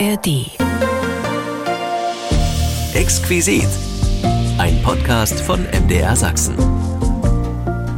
ARD. Exquisit. Ein Podcast von MDR Sachsen.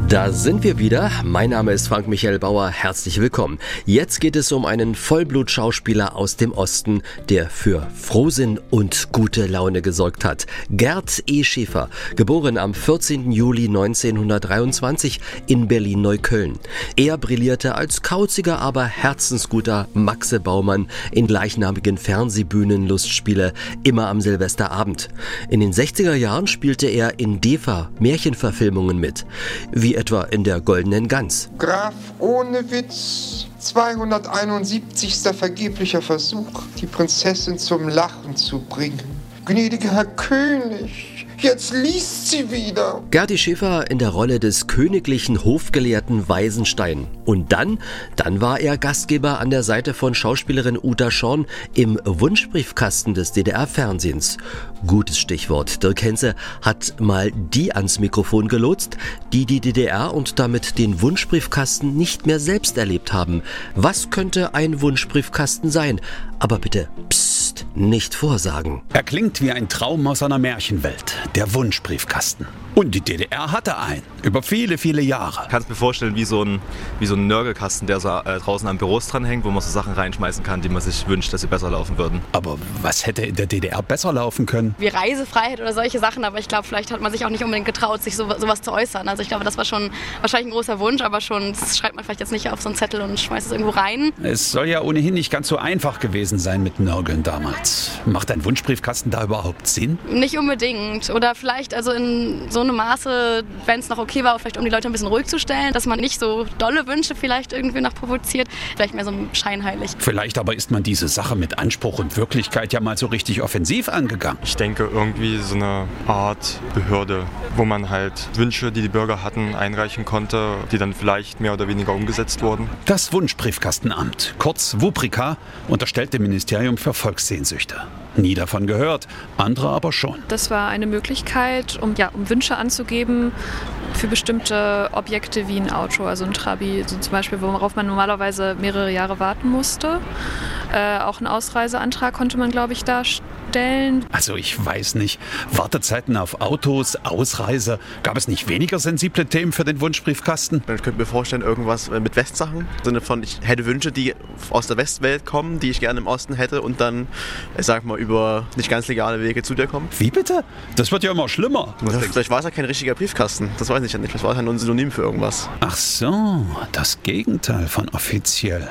Da sind wir wieder. Mein Name ist Frank Michael Bauer. Herzlich willkommen. Jetzt geht es um einen Vollblutschauspieler aus dem Osten, der für Frohsinn und gute Laune gesorgt hat. Gerd E. Schäfer, geboren am 14. Juli 1923 in Berlin-Neukölln. Er brillierte als kauziger, aber herzensguter Maxe Baumann in gleichnamigen Fernsehbühnen Lustspiele immer am Silvesterabend. In den 60er Jahren spielte er in DEFA Märchenverfilmungen mit. Wie etwa in der Goldenen Gans. Graf ohne Witz, 271. vergeblicher Versuch, die Prinzessin zum Lachen zu bringen. Gnädiger Herr König, Jetzt liest sie wieder. Gerdi Schäfer in der Rolle des königlichen Hofgelehrten Weisenstein. Und dann, dann war er Gastgeber an der Seite von Schauspielerin Uta Schorn im Wunschbriefkasten des DDR-Fernsehens. Gutes Stichwort. Dirk Henze hat mal die ans Mikrofon gelotst, die die DDR und damit den Wunschbriefkasten nicht mehr selbst erlebt haben. Was könnte ein Wunschbriefkasten sein? Aber bitte, psst, nicht vorsagen. Er klingt wie ein Traum aus einer Märchenwelt der Wunschbriefkasten. Und die DDR hatte einen. Über viele, viele Jahre. Ich kann es mir vorstellen wie so ein, wie so ein Nörgelkasten, der so äh, draußen am Büros dranhängt, wo man so Sachen reinschmeißen kann, die man sich wünscht, dass sie besser laufen würden. Aber was hätte in der DDR besser laufen können? Wie Reisefreiheit oder solche Sachen, aber ich glaube, vielleicht hat man sich auch nicht unbedingt getraut, sich so, sowas zu äußern. Also ich glaube, das war schon wahrscheinlich ein großer Wunsch, aber schon, das schreibt man vielleicht jetzt nicht auf so einen Zettel und schmeißt es irgendwo rein. Es soll ja ohnehin nicht ganz so einfach gewesen sein mit Nörgeln damals. Macht ein Wunschbriefkasten da überhaupt Sinn? Nicht unbedingt. Oder vielleicht also in so einem Maße, wenn es noch okay war, vielleicht um die Leute ein bisschen ruhig zu stellen, dass man nicht so dolle Wünsche vielleicht irgendwie noch provoziert. Vielleicht mehr so scheinheilig. Vielleicht aber ist man diese Sache mit Anspruch und Wirklichkeit ja mal so richtig offensiv angegangen. Ich denke irgendwie so eine Art Behörde, wo man halt Wünsche, die die Bürger hatten, einreichen konnte, die dann vielleicht mehr oder weniger umgesetzt wurden. Das Wunschbriefkastenamt, kurz WUPRIKA, unterstellt dem Ministerium für Volkssehnsüchte. Nie davon gehört, andere aber schon. Das war eine Möglichkeit, um, ja, um Wünsche anzugeben für bestimmte Objekte wie ein Auto, also ein Trabi, so zum Beispiel, worauf man normalerweise mehrere Jahre warten musste. Äh, auch einen Ausreiseantrag konnte man, glaube ich, da stellen. Also ich weiß nicht. Wartezeiten auf Autos, Ausreise. Gab es nicht weniger sensible Themen für den Wunschbriefkasten? Ich könnte mir vorstellen, irgendwas äh, mit Westsachen. Im Sinne von, ich hätte Wünsche, die aus der Westwelt kommen, die ich gerne im Osten hätte und dann, ich sag mal, über nicht ganz legale Wege zu dir kommen. Wie bitte? Das wird ja immer schlimmer. Das, vielleicht war es ja kein richtiger Briefkasten. Das weiß ich ja nicht. Das war ja nur ein Synonym für irgendwas. Ach so, das Gegenteil von offiziell.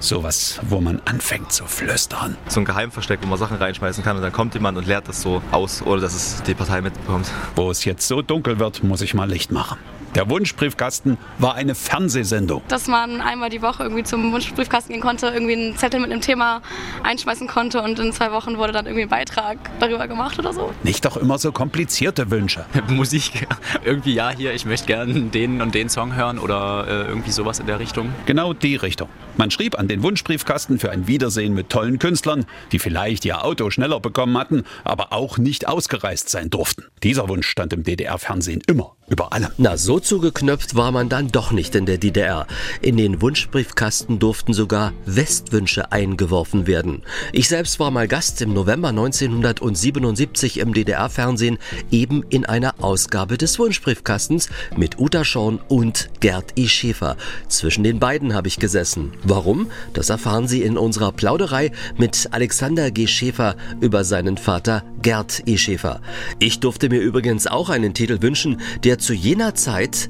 Sowas, wo man anfängt zu flüstern. So ein Geheimversteck, wo man Sachen reinschmeißen kann und dann kommt jemand und leert das so aus, ohne dass es die Partei mitbekommt. Wo es jetzt so dunkel wird, muss ich mal Licht machen. Der Wunschbriefkasten war eine Fernsehsendung. Dass man einmal die Woche irgendwie zum Wunschbriefkasten gehen konnte, irgendwie einen Zettel mit einem Thema einschmeißen konnte und in zwei Wochen wurde dann irgendwie ein Beitrag darüber gemacht oder so. Nicht doch immer so komplizierte Wünsche. Musik, irgendwie ja hier, ich möchte gerne den und den Song hören oder äh, irgendwie sowas in der Richtung. Genau die Richtung. Man schrieb an den Wunschbriefkasten für ein Wiedersehen mit tollen Künstlern, die vielleicht ihr Auto schneller bekommen hatten, aber auch nicht ausgereist sein durften. Dieser Wunsch stand im DDR-Fernsehen immer über allem. Na, so zugeknöpft war man dann doch nicht in der DDR. In den Wunschbriefkasten durften sogar Westwünsche eingeworfen werden. Ich selbst war mal Gast im November 1977 im DDR-Fernsehen, eben in einer Ausgabe des Wunschbriefkastens mit Uta Schorn und Gerd E. Schäfer. Zwischen den beiden habe ich gesessen. Warum? Das erfahren Sie in unserer Plauderei mit Alexander G. Schäfer über seinen Vater Gerd E. Schäfer. Ich durfte mir übrigens auch einen Titel wünschen, der zu jener Zeit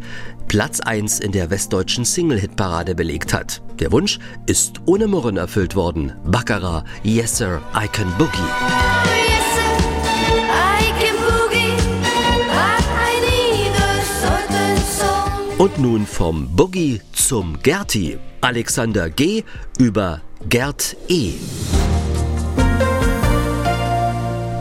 Platz 1 in der westdeutschen Single-Hit-Parade belegt hat. Der Wunsch ist ohne Murren erfüllt worden. Baccarat, Yes Sir, I Can Boogie. Und nun vom Boogie zum Gerti. Alexander G. über Gerd E.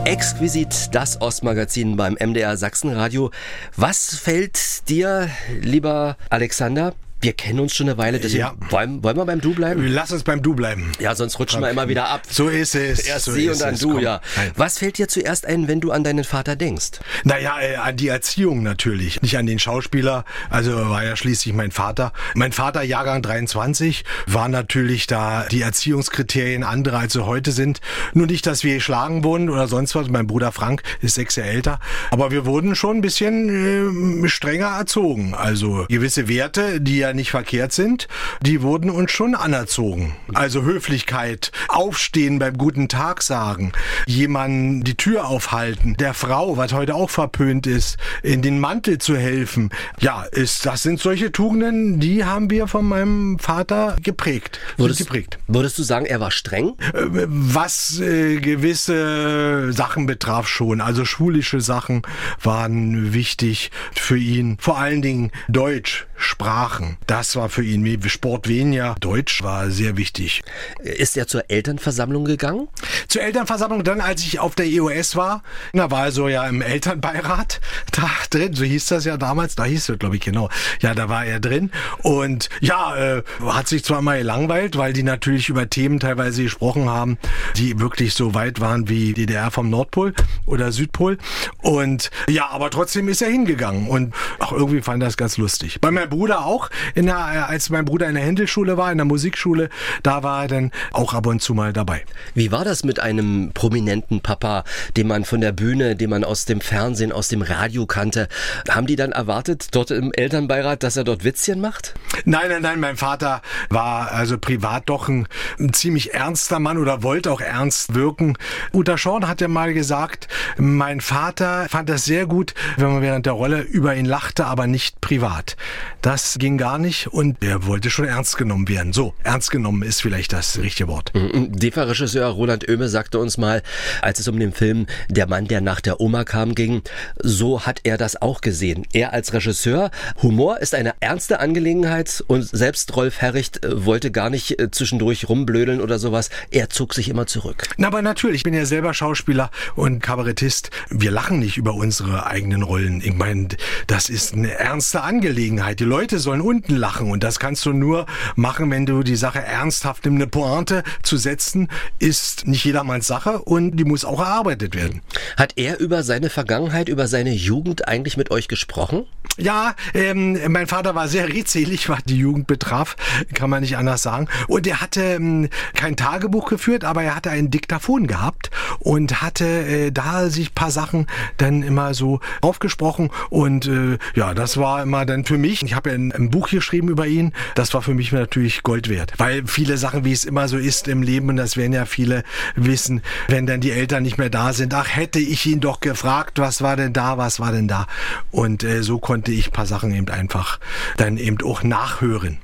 Exquisit, das Ostmagazin beim MDR Sachsenradio. Was fällt dir, lieber Alexander, Wir kennen uns schon eine Weile, deswegen Ja. wollen, wollen wir beim Du bleiben? Lass uns beim Du bleiben. Ja, sonst rutschen wir immer wieder ab. So ist es. Erst so sie und dann es. du, Komm. ja. Nein. Was fällt dir zuerst ein, wenn du an deinen Vater denkst? Naja, äh, an die Erziehung natürlich, nicht an den Schauspieler. Also war ja schließlich mein Vater. Mein Vater, Jahrgang 23, war natürlich da die Erziehungskriterien andere, als sie heute sind. Nur nicht, dass wir geschlagen wurden oder sonst was. Mein Bruder Frank ist sechs Jahre älter. Aber wir wurden schon ein bisschen äh, strenger erzogen. Also gewisse Werte, die ja nicht verkehrt sind, die wurden uns schon anerzogen. Also Höflichkeit, aufstehen beim guten Tag sagen, jemanden die Tür aufhalten, der Frau, was heute auch verpönt ist, in den Mantel zu helfen. Ja, ist, das sind solche Tugenden, die haben wir von meinem Vater geprägt. Würdest, geprägt. würdest du sagen, er war streng? Äh, Was äh, gewisse Sachen betraf schon. Also schulische Sachen waren wichtig für ihn. Vor allen Dingen Deutsch, Sprachen. Das war für ihn wie Sport weniger. Deutsch war sehr wichtig. Ist er zur Elternversammlung gegangen? Zur Elternversammlung dann, als ich auf der EOS war, da war er so ja im Elternbeirat da drin, so hieß das ja damals, da hieß es glaube ich genau. Ja, da war er drin und ja, äh, hat sich zwar mal gelangweilt, weil die natürlich über Themen teilweise gesprochen haben, die wirklich so weit waren wie DDR vom Nordpol oder Südpol und ja, aber trotzdem ist er hingegangen und auch irgendwie fand er das ganz lustig. Bei meinem Bruder auch, in der, äh, als mein Bruder in der Händelschule war, in der Musikschule, da war er dann auch ab und zu mal dabei. Wie war das mit einem prominenten Papa, den man von der Bühne, den man aus dem Fernsehen, aus dem Radio kannte? Haben die dann erwartet, dort im Elternbeirat, dass er dort Witzchen macht? Nein, nein, nein, mein Vater war also privat doch ein, ein ziemlich ernster Mann oder wollte auch ernst wirken. Uta Schorn hat ja mal gesagt, mein Vater fand das sehr gut, wenn man während der Rolle über ihn lachte, aber nicht privat. Das ging gar nicht und er wollte schon ernst genommen werden. So, ernst genommen ist vielleicht das richtige Wort. DEFA-Regisseur Roland Oehme sagte uns mal, als es um den Film Der Mann, der nach der Oma kam ging, so hat er das auch gesehen. Er als Regisseur, Humor ist eine ernste Angelegenheit und selbst Rolf Herricht äh, wollte gar nicht äh, zwischendurch rumblödeln oder sowas. Er zog sich immer zurück. Na, aber natürlich, ich bin ja selber Schauspieler und Kabarettist. Wir lachen nicht über unsere eigenen Rollen. Ich meine, das ist eine ernste Angelegenheit. Die Leute sollen unten lachen und das kannst du nur machen, wenn du die Sache ernsthaft in eine Pointe zu setzen, ist nicht jedermanns Sache und die muss auch erarbeitet werden. Hat er über seine Vergangenheit, über seine Jugend eigentlich mit euch gesprochen? Ja, ähm, mein Vater war sehr redselig, was die Jugend betraf, kann man nicht anders sagen. Und er hatte ähm, kein Tagebuch geführt, aber er hatte ein Diktaphon gehabt und hatte äh, da sich paar Sachen dann immer so aufgesprochen. Und äh, ja, das war immer dann für mich, ich habe ja ein, ein Buch geschrieben über ihn, das war für mich natürlich Gold wert. Weil viele Sachen, wie es immer so ist im Leben, und das werden ja viele wissen, wenn dann die Eltern nicht mehr da sind, ach, hätte ich ihn doch gefragt, was war denn da, was war denn da? Und äh, so konnte ich paar Sachen eben einfach dann eben auch nachhören.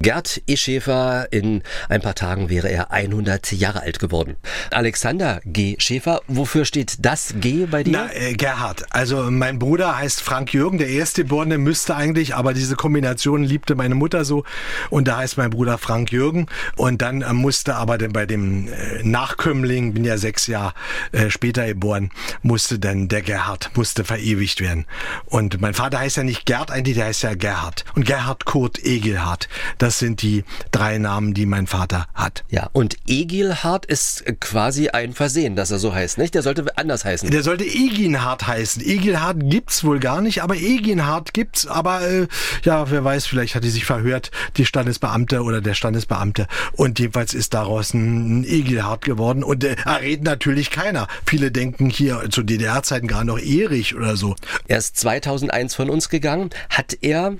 Gerd. Schäfer, in ein paar Tagen wäre er 100 Jahre alt geworden. Alexander G. Schäfer, wofür steht das G bei dir? Na, äh, Gerhard, also mein Bruder heißt Frank Jürgen, der Erstgeborene müsste eigentlich, aber diese Kombination liebte meine Mutter so und da heißt mein Bruder Frank Jürgen und dann äh, musste aber dann bei dem äh, Nachkömmling, bin ja sechs Jahre äh, später geboren, musste dann der Gerhard, musste verewigt werden. Und mein Vater heißt ja nicht Gerd eigentlich, der heißt ja Gerhard. Und Gerhard Kurt Egelhard, das sind die drei Namen, die mein Vater hat. Ja, und Egilhard ist quasi ein Versehen, dass er so heißt, nicht? Der sollte anders heißen. Der sollte Eginhard heißen. Egilhard gibt's wohl gar nicht, aber Eginhard gibt's. Aber äh, ja, wer weiß, vielleicht hat die sich verhört, die Standesbeamte oder der Standesbeamte. Und jedenfalls ist daraus ein, Egilhard geworden. Und äh, errät natürlich keiner. Viele denken hier zu DDR-Zeiten gerade noch Erich oder so. Er ist 2001 von uns gegangen. Hat er,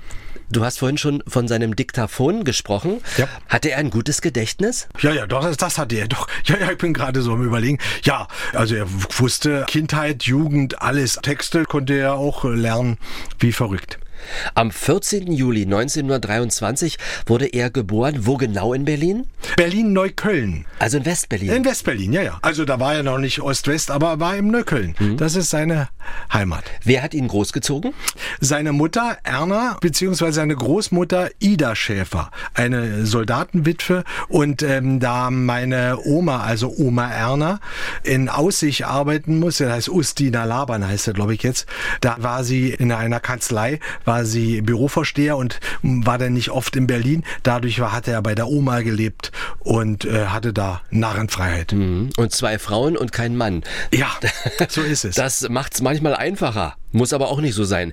du hast vorhin schon von seinem Diktaphon gesprochen, Ja. hatte er ein gutes Gedächtnis? Ja, ja, doch, das, hatte er doch. Ja, ja, ich bin gerade so am überlegen. Ja, also er wusste Kindheit, Jugend, alles. Texte konnte er auch lernen, wie verrückt. Am 14. Juli 1923 wurde er geboren. Wo genau in Berlin? Berlin-Neukölln. Also in Westberlin? In Westberlin, ja, ja. Also da war er noch nicht Ost-West, aber war im Neukölln. Mhm. Das ist seine Heimat. Wer hat ihn großgezogen? Seine Mutter Erna, beziehungsweise seine Großmutter Ida Schäfer, eine Soldatenwitwe. Und ähm, da meine Oma, also Oma Erna, in Aussicht arbeiten musste, das heißt Ustina Laban heißt er, glaube ich jetzt, da war sie in einer Kanzlei, war sie Bürovorsteher und war dann nicht oft in Berlin. Dadurch war, hatte er bei der Oma gelebt und äh, hatte da Narrenfreiheit. Mhm. Und zwei Frauen und kein Mann. Ja, so ist es. Das macht es manchmal einfacher. Muss aber auch nicht so sein.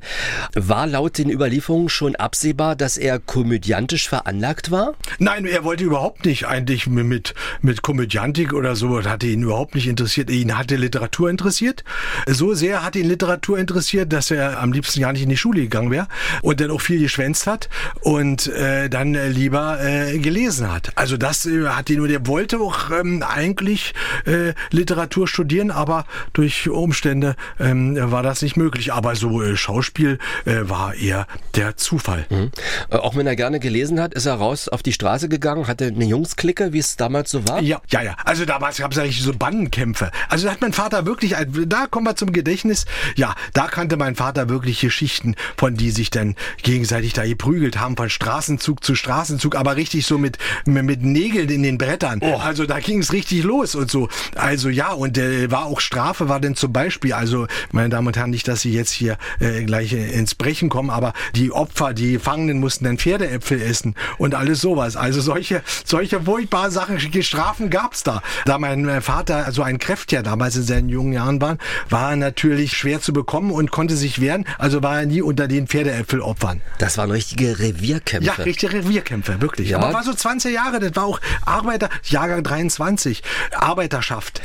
War laut den Überlieferungen schon absehbar, dass er komödiantisch veranlagt war? Nein, er wollte überhaupt nicht eigentlich mit, mit Komödiantik oder so, das hatte ihn überhaupt nicht interessiert. Ihn hatte Literatur interessiert. So sehr hat ihn Literatur interessiert, dass er am liebsten gar nicht in die Schule gegangen wäre und dann auch viel geschwänzt hat und äh, dann lieber äh, gelesen hat. Also das äh, hat ihn nur, der wollte auch ähm, eigentlich äh, Literatur studieren, aber durch Umstände ähm, war das nicht möglich aber so äh, Schauspiel äh, war eher der Zufall. Mhm. Äh, auch wenn er gerne gelesen hat, ist er raus auf die Straße gegangen, hatte eine Jungsklicke, wie es damals so war? Ja, ja, ja. Also damals gab es eigentlich so Bandenkämpfe. Also da hat mein Vater wirklich, da kommen wir zum Gedächtnis, ja, da kannte mein Vater wirklich Geschichten, von die sich dann gegenseitig da geprügelt haben, von Straßenzug zu Straßenzug, aber richtig so mit, mit Nägeln in den Brettern. Oh. Also da ging es richtig los und so. Also ja, und äh, war auch Strafe, war denn zum Beispiel, also meine Damen und Herren, nicht, dass Sie jetzt hier äh, gleich ins Brechen kommen, aber die Opfer, die Gefangenen mussten dann Pferdeäpfel essen und alles sowas. Also solche, solche furchtbare Sachen, Strafen gab's da. Da mein äh, Vater so ein Kräfttier damals in seinen jungen Jahren war, war er natürlich schwer zu bekommen und konnte sich wehren, also war er nie unter den Pferdeäpfelopfern. Das waren richtige Revierkämpfe. Ja, richtige Revierkämpfe, wirklich. Ja. Aber war so 20 Jahre, das war auch Arbeiter, Jahrgang 23, Arbeiterschaft.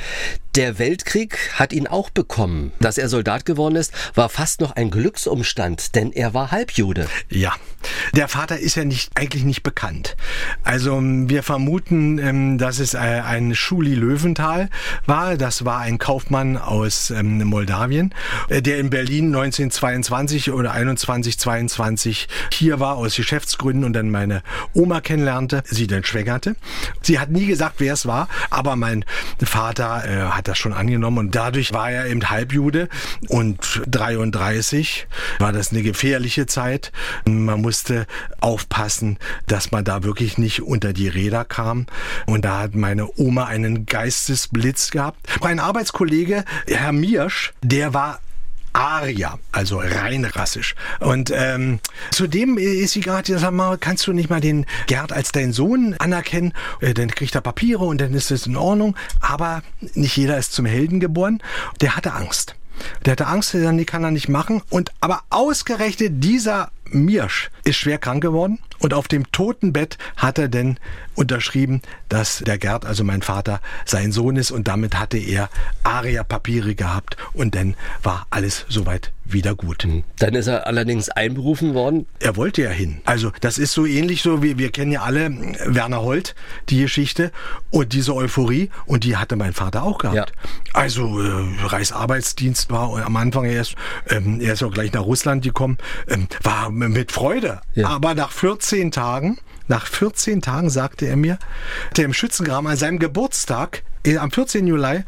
Der Weltkrieg hat ihn auch bekommen. Dass er Soldat geworden ist, war fast noch ein Glücksumstand, denn er war Halbjude. Ja, der Vater ist ja nicht, eigentlich nicht bekannt. Also wir vermuten, ähm, dass es äh, ein Schuli Löwenthal war. Das war ein Kaufmann aus ähm, Moldawien, äh, der in Berlin 1922 oder 21, 22 hier war aus Geschäftsgründen und dann meine Oma kennenlernte, sie dann schwängerte. Sie hat nie gesagt, wer es war, aber mein Vater äh, hat das schon angenommen und dadurch war er eben Halbjude und 33 war das eine gefährliche Zeit. Man musste aufpassen, dass man da wirklich nicht unter die Räder kam. Und da hat meine Oma einen Geistesblitz gehabt. Mein Arbeitskollege, Herr Miersch, der war Aria, also rein rassisch. Und ähm, zudem ist sie gerade, sag mal, kannst du nicht mal den Gerd als deinen Sohn anerkennen? Äh, dann kriegt er Papiere und dann ist es in Ordnung. Aber nicht jeder ist zum Helden geboren. Der hatte Angst. Der hatte Angst, die kann er nicht machen. Und aber ausgerechnet dieser Mirsch ist schwer krank geworden und auf dem Totenbett hat er denn unterschrieben, dass der Gerd, also mein Vater, sein Sohn ist und damit hatte er Aria-Papiere gehabt und dann war alles soweit wieder gut. Mhm. Dann ist er allerdings einberufen worden. Er wollte ja hin. Also das ist so ähnlich so, wie wir kennen ja alle Werner Holt, die Geschichte und diese Euphorie und die hatte mein Vater auch gehabt. Ja. Also äh, Reichsarbeitsdienst war am Anfang erst, ähm, er ist auch gleich nach Russland gekommen, ähm, war mit Freude. Ja. Aber nach 14 Tagen, nach 14 Tagen sagte er mir, der im Schützengraben an seinem Geburtstag äh, am 14. Juli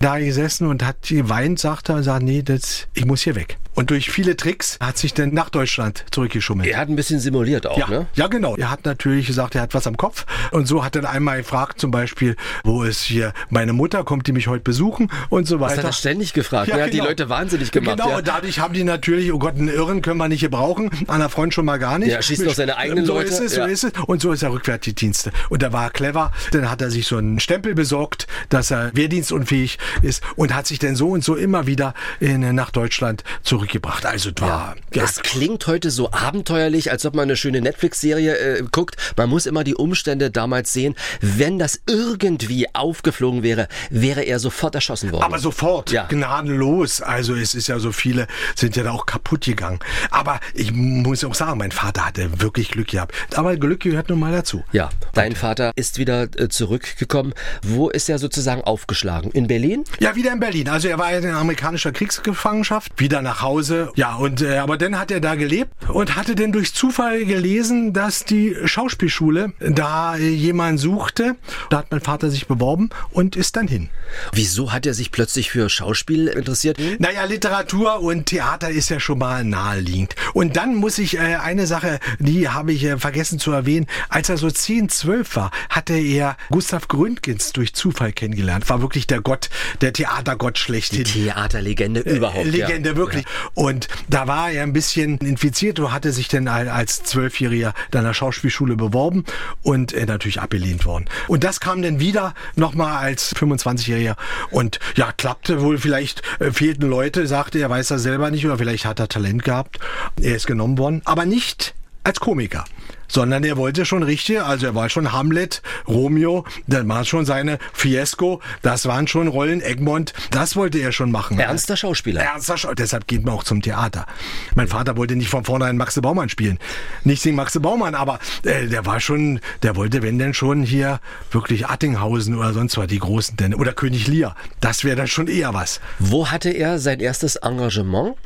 da gesessen und hat geweint, sagte er, sagt, nee, das, ich muss hier weg. Und durch viele Tricks hat sich dann nach Deutschland zurückgeschummelt. Er hat ein bisschen simuliert auch, ja, ne? Ja, genau. Er hat natürlich gesagt, er hat was am Kopf. Und so hat er einmal gefragt, zum Beispiel, wo ist hier meine Mutter, kommt die mich heute besuchen und so weiter. Das hat er ständig gefragt. Ja, er hat genau. die Leute wahnsinnig gemacht. Genau, ja. und dadurch haben die natürlich, oh Gott, einen Irren können wir nicht gebrauchen, an der Front schon mal gar nicht. Ja, schießt doch seine eigenen so Leute. So ist es, so ist es. Und so ist er rückwärts die Dienste. Und er war clever. Dann hat er sich so einen Stempel besorgt, dass er wehrdienstunfähig ist und hat sich dann so und so immer wieder in, nach Deutschland zurückgebracht. Also ja, es klingt heute so abenteuerlich, als ob man eine schöne Netflix-Serie äh, guckt. Man muss immer die Umstände damals sehen. Wenn das irgendwie aufgeflogen wäre, wäre er sofort erschossen worden. Aber sofort, ja. gnadenlos. Also es ist ja so viele, sind ja da auch kaputt gegangen. Aber ich muss auch sagen, mein Vater hatte wirklich Glück gehabt. Aber Glück gehört nun mal dazu. Ja, dein Vater ist wieder äh, zurückgekommen. Wo ist er so sozusagen aufgeschlagen. In Berlin? Ja, wieder in Berlin. Also er war in amerikanischer Kriegsgefangenschaft, wieder nach Hause. Ja, und äh, aber dann hat er da gelebt und hatte dann durch Zufall gelesen, dass die Schauspielschule da äh, jemanden suchte. Da hat mein Vater sich beworben und ist dann hin. Wieso hat er sich plötzlich für Schauspiel interessiert? Naja, Literatur und Theater ist ja schon mal naheliegend. Und dann muss ich äh, eine Sache, die habe ich äh, vergessen zu erwähnen. Als er so 10, 12 war, hatte er Gustav Gründgens durch Zufall kennengelernt. War wirklich der Gott, der Theatergott schlechthin. Die Theaterlegende überhaupt. Äh, Legende, ja. wirklich. Ja. Und da war er ein bisschen infiziert und hatte sich dann als Zwölfjähriger an der Schauspielschule beworben und äh, natürlich abgelehnt worden. Und das kam dann wieder nochmal als 25-Jähriger und ja, klappte wohl, vielleicht äh, fehlten Leute, sagte er, weiß er selber nicht oder vielleicht hat er Talent gehabt. Er ist genommen worden, aber nicht als Komiker sondern er wollte schon richtig, also er war schon Hamlet, Romeo, dann war schon seine Fiesco, das waren schon Rollen, Egmont, das wollte er schon machen. Ernster Schauspieler. Ernster Schauspieler, deshalb geht man auch zum Theater. Mein Vater wollte nicht von vornherein Maxe Baumann spielen. Nicht singen Maxe Baumann, aber äh, der war schon, der wollte, wenn denn schon hier wirklich Attinghausen oder sonst was, die großen, denn, oder König Lear. Das wäre dann schon eher was. Wo hatte er sein erstes Engagement?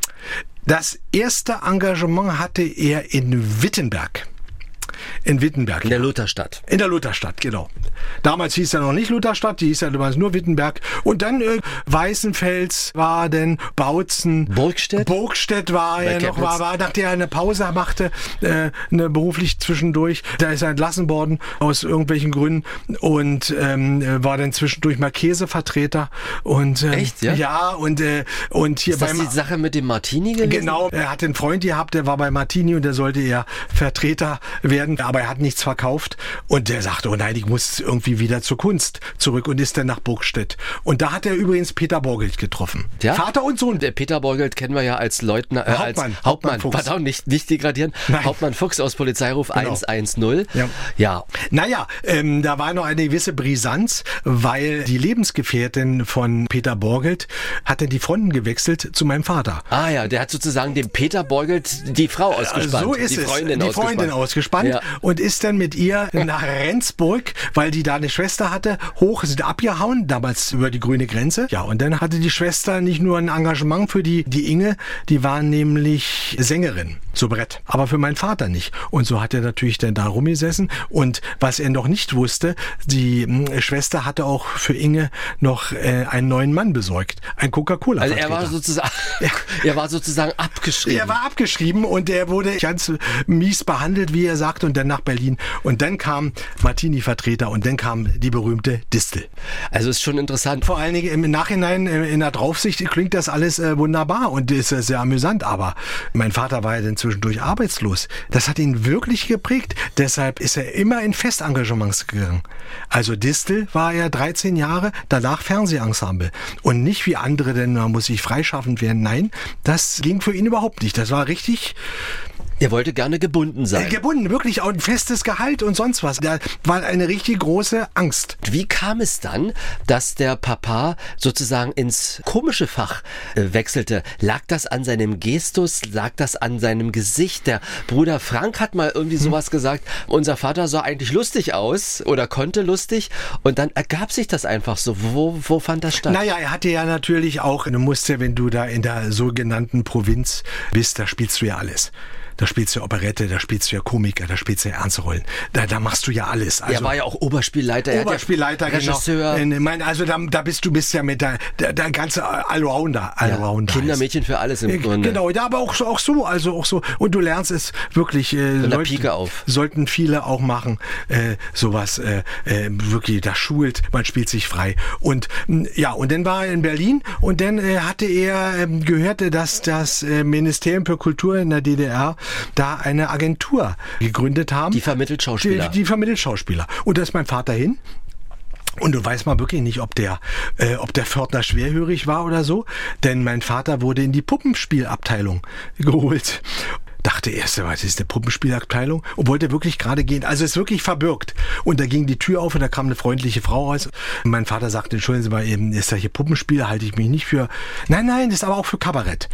Das erste Engagement hatte er in Wittenberg. In Wittenberg. In der Lutherstadt. In der Lutherstadt, genau. Damals hieß er noch nicht Lutherstadt, die hieß ja damals nur Wittenberg. Und dann äh, Weißenfels war denn, Bautzen. Burgstedt? Burgstedt war er noch, war, war, nachdem er eine Pause machte, äh, eine beruflich zwischendurch. Da ist er entlassen worden aus irgendwelchen Gründen und ähm, war dann zwischendurch mal Käsevertreter. Und, äh, Echt, ja? Ja, und, äh, und hier ist das beim, die Sache mit dem Martini gewesen? Genau, er hat einen Freund gehabt, der war bei Martini und der sollte ja Vertreter werden, aber er hat nichts verkauft und der sagte, oh nein, ich muss irgendwie wieder zur Kunst zurück und ist dann nach Burgstedt. Und da hat er übrigens Peter Borgelt getroffen. Ja? Vater und Sohn. Der Peter Borgelt kennen wir ja als Leutnant, äh, Hauptmann, als Hauptmann Hauptmann, Fuchs. pardon, nicht, nicht degradieren, Nein. Hauptmann Fuchs aus Polizeiruf Genau. 110. Ja. ja. Naja, ähm, da war noch eine gewisse Brisanz, weil die Lebensgefährtin von Peter Borgelt hatte die Fronten gewechselt zu meinem Vater. Ah ja, der hat sozusagen dem Peter Borgelt die Frau ausgespannt. So ist die es. Freundin die ausgespannt. Freundin ausgespannt Ja. Und ist dann mit ihr nach Rendsburg, weil die da eine Schwester hatte, hoch, sind abgehauen, damals über die grüne Grenze. Ja, und dann hatte die Schwester nicht nur ein Engagement für die, die Inge, die war nämlich Sängerin, so Brett, aber für meinen Vater nicht. Und so hat er natürlich dann da rumgesessen und was er noch nicht wusste, die mh, Schwester hatte auch für Inge noch äh, einen neuen Mann besorgt, ein Coca-Cola. Also er war sozusagen, er war sozusagen abgeschrieben. Er war abgeschrieben und er wurde ganz mies behandelt, wie er sagt, und dann nach Berlin. Und dann kam Martini-Vertreter und dann kam die berühmte Distel. Also ist schon interessant. Vor allen Dingen im Nachhinein, äh, in der Draufsicht, klingt das alles äh, wunderbar und ist äh, sehr amüsant. Aber mein Vater war ja dann zwischendurch arbeitslos. Das hat ihn wirklich geprägt. Deshalb ist er immer in Festengagements gegangen. Also Distel war er 13 Jahre, danach Fernsehensemble. Und nicht wie andere, denn man muss sich freischaffend werden. Nein, das ging für ihn überhaupt nicht. Das war richtig Er wollte gerne gebunden sein. äh, gebunden, wirklich auch ein festes Gehalt und sonst was. Da war eine richtig große Angst. Wie kam es dann, dass der Papa sozusagen ins komische Fach äh, wechselte? Lag das an seinem Gestus? Lag das an seinem Gesicht? Der Bruder Frank hat mal irgendwie Hm. sowas gesagt. Unser Vater sah eigentlich lustig aus oder konnte lustig und dann ergab sich das einfach so. Wo, wo fand das statt? Naja, er hatte ja natürlich auch, du musst ja, wenn du da in der sogenannten Provinz bist, da spielst du ja alles. Da spielst du Operette, da spielst du ja Komiker, da spielst du ja ernste Rollen. Da, da machst du ja alles. er war ja auch Oberspielleiter. er hat ja Oberspielleiter, Regisseur. genau. Ich meine, also da, da bist du bist ja mit der, der, der ganze Allrounder. Ja, Allrounder Kinder, heißt. Mädchen für alles im Äh, Grunde. Genau, ja, aber auch so, auch so, also auch so. Und du lernst es wirklich. Äh, der sollten- Pike auf. Sollten viele auch machen, äh, sowas äh, äh, wirklich. Das schult, man spielt sich frei. Und ja, und dann war er in Berlin und dann äh, hatte er ähm, gehörte, dass das äh, Ministerium für Kultur in der DDR da eine Agentur gegründet haben. Die vermittelt Schauspieler. Die, die vermittelt Schauspieler. Und da ist mein Vater hin. Und du weißt mal wirklich nicht, ob der, äh, ob der Pförtner schwerhörig war oder so. Denn mein Vater wurde in die Puppenspielabteilung geholt. dachte erst, was ist eine Puppenspielabteilung? Und wollte wirklich gerade gehen. Also ist wirklich verbürgt. Und da ging die Tür auf und da kam eine freundliche Frau raus. Und mein Vater sagte, entschuldigen Sie mal, eben, ist das hier Puppenspiel? Halte ich mich nicht für. Nein, nein, das ist aber auch für Kabarett.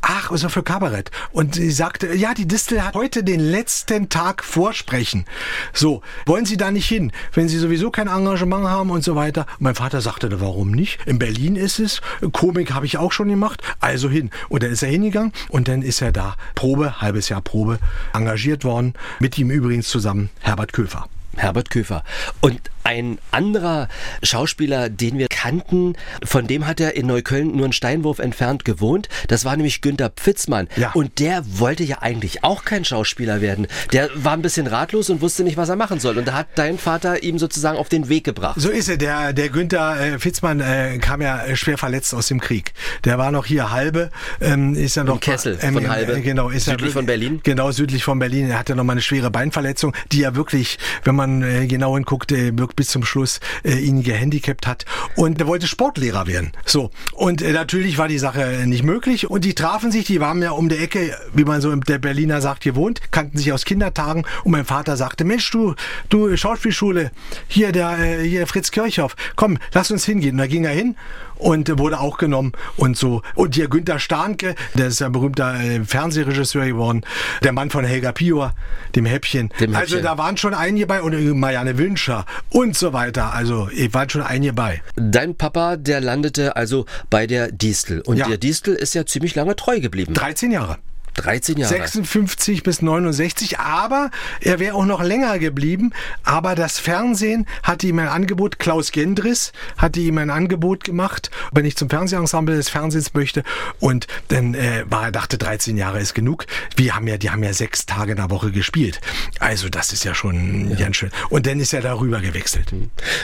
Ach, also für Kabarett. Und sie sagte, ja, die Distel hat heute den letzten Tag Vorsprechen. So, wollen Sie da nicht hin, wenn Sie sowieso kein Engagement haben und so weiter? Mein Vater sagte, warum nicht? In Berlin ist es. Komik habe ich auch schon gemacht. Also hin. Und dann ist er hingegangen und dann ist er da. Probe, halbes Jahr Probe, engagiert worden. Mit ihm übrigens zusammen Herbert Köfer. Herbert Köfer. Und ein anderer Schauspieler, den wir kannten, von dem hat er in Neukölln nur einen Steinwurf entfernt gewohnt. Das war nämlich Günter Pfitzmann. Ja. Und der wollte ja eigentlich auch kein Schauspieler werden. Der war ein bisschen ratlos und wusste nicht, was er machen soll. Und da hat dein Vater ihm sozusagen auf den Weg gebracht. So ist er. Der, der Günther äh, Pfitzmann äh, kam ja äh, schwer verletzt aus dem Krieg. Der war noch hier halbe, ähm, ist ja noch Im Kessel ähm, von Halbe. Äh, genau, ist südlich er, von Berlin. Genau, südlich von Berlin. Er hatte noch mal eine schwere Beinverletzung, die ja wirklich, wenn man äh, genau hinguckt, äh, wirkt bis zum Schluss äh, ihn gehandicapt hat. Und er wollte Sportlehrer werden. So. Und äh, natürlich war die Sache nicht möglich. Und die trafen sich, die waren ja um die Ecke, wie man so der Berliner sagt, gewohnt, kannten sich aus Kindertagen. Und mein Vater sagte, Mensch, du, du Schauspielschule, hier der, äh, hier Fritz Kirchhoff, komm, lass uns hingehen. Und da ging er hin und wurde auch genommen und so. Und hier Günter Starnke, der ist ein berühmter äh, Fernsehregisseur geworden, der Mann von Helga Pior, dem Häppchen. Dem Häppchen. Also da waren schon einige bei und äh, Marianne Wünscher und so weiter. Also äh, waren schon einige bei. Dein Papa, der landete also bei der Distel. Und Ja. der Distel ist ja ziemlich lange treu geblieben. 13 Jahre. 13 Jahre. 56 bis 69, aber er wäre auch noch länger geblieben. Aber das Fernsehen hatte ihm ein Angebot, Klaus Gendris hatte ihm ein Angebot gemacht, ob er nicht zum Fernsehensemble des Fernsehens möchte. Und dann äh, war er dachte, 13 Jahre ist genug. Wir haben ja, die haben ja sechs Tage in der Woche gespielt. Also das ist ja schon ganz schön. Und dann ist er darüber gewechselt.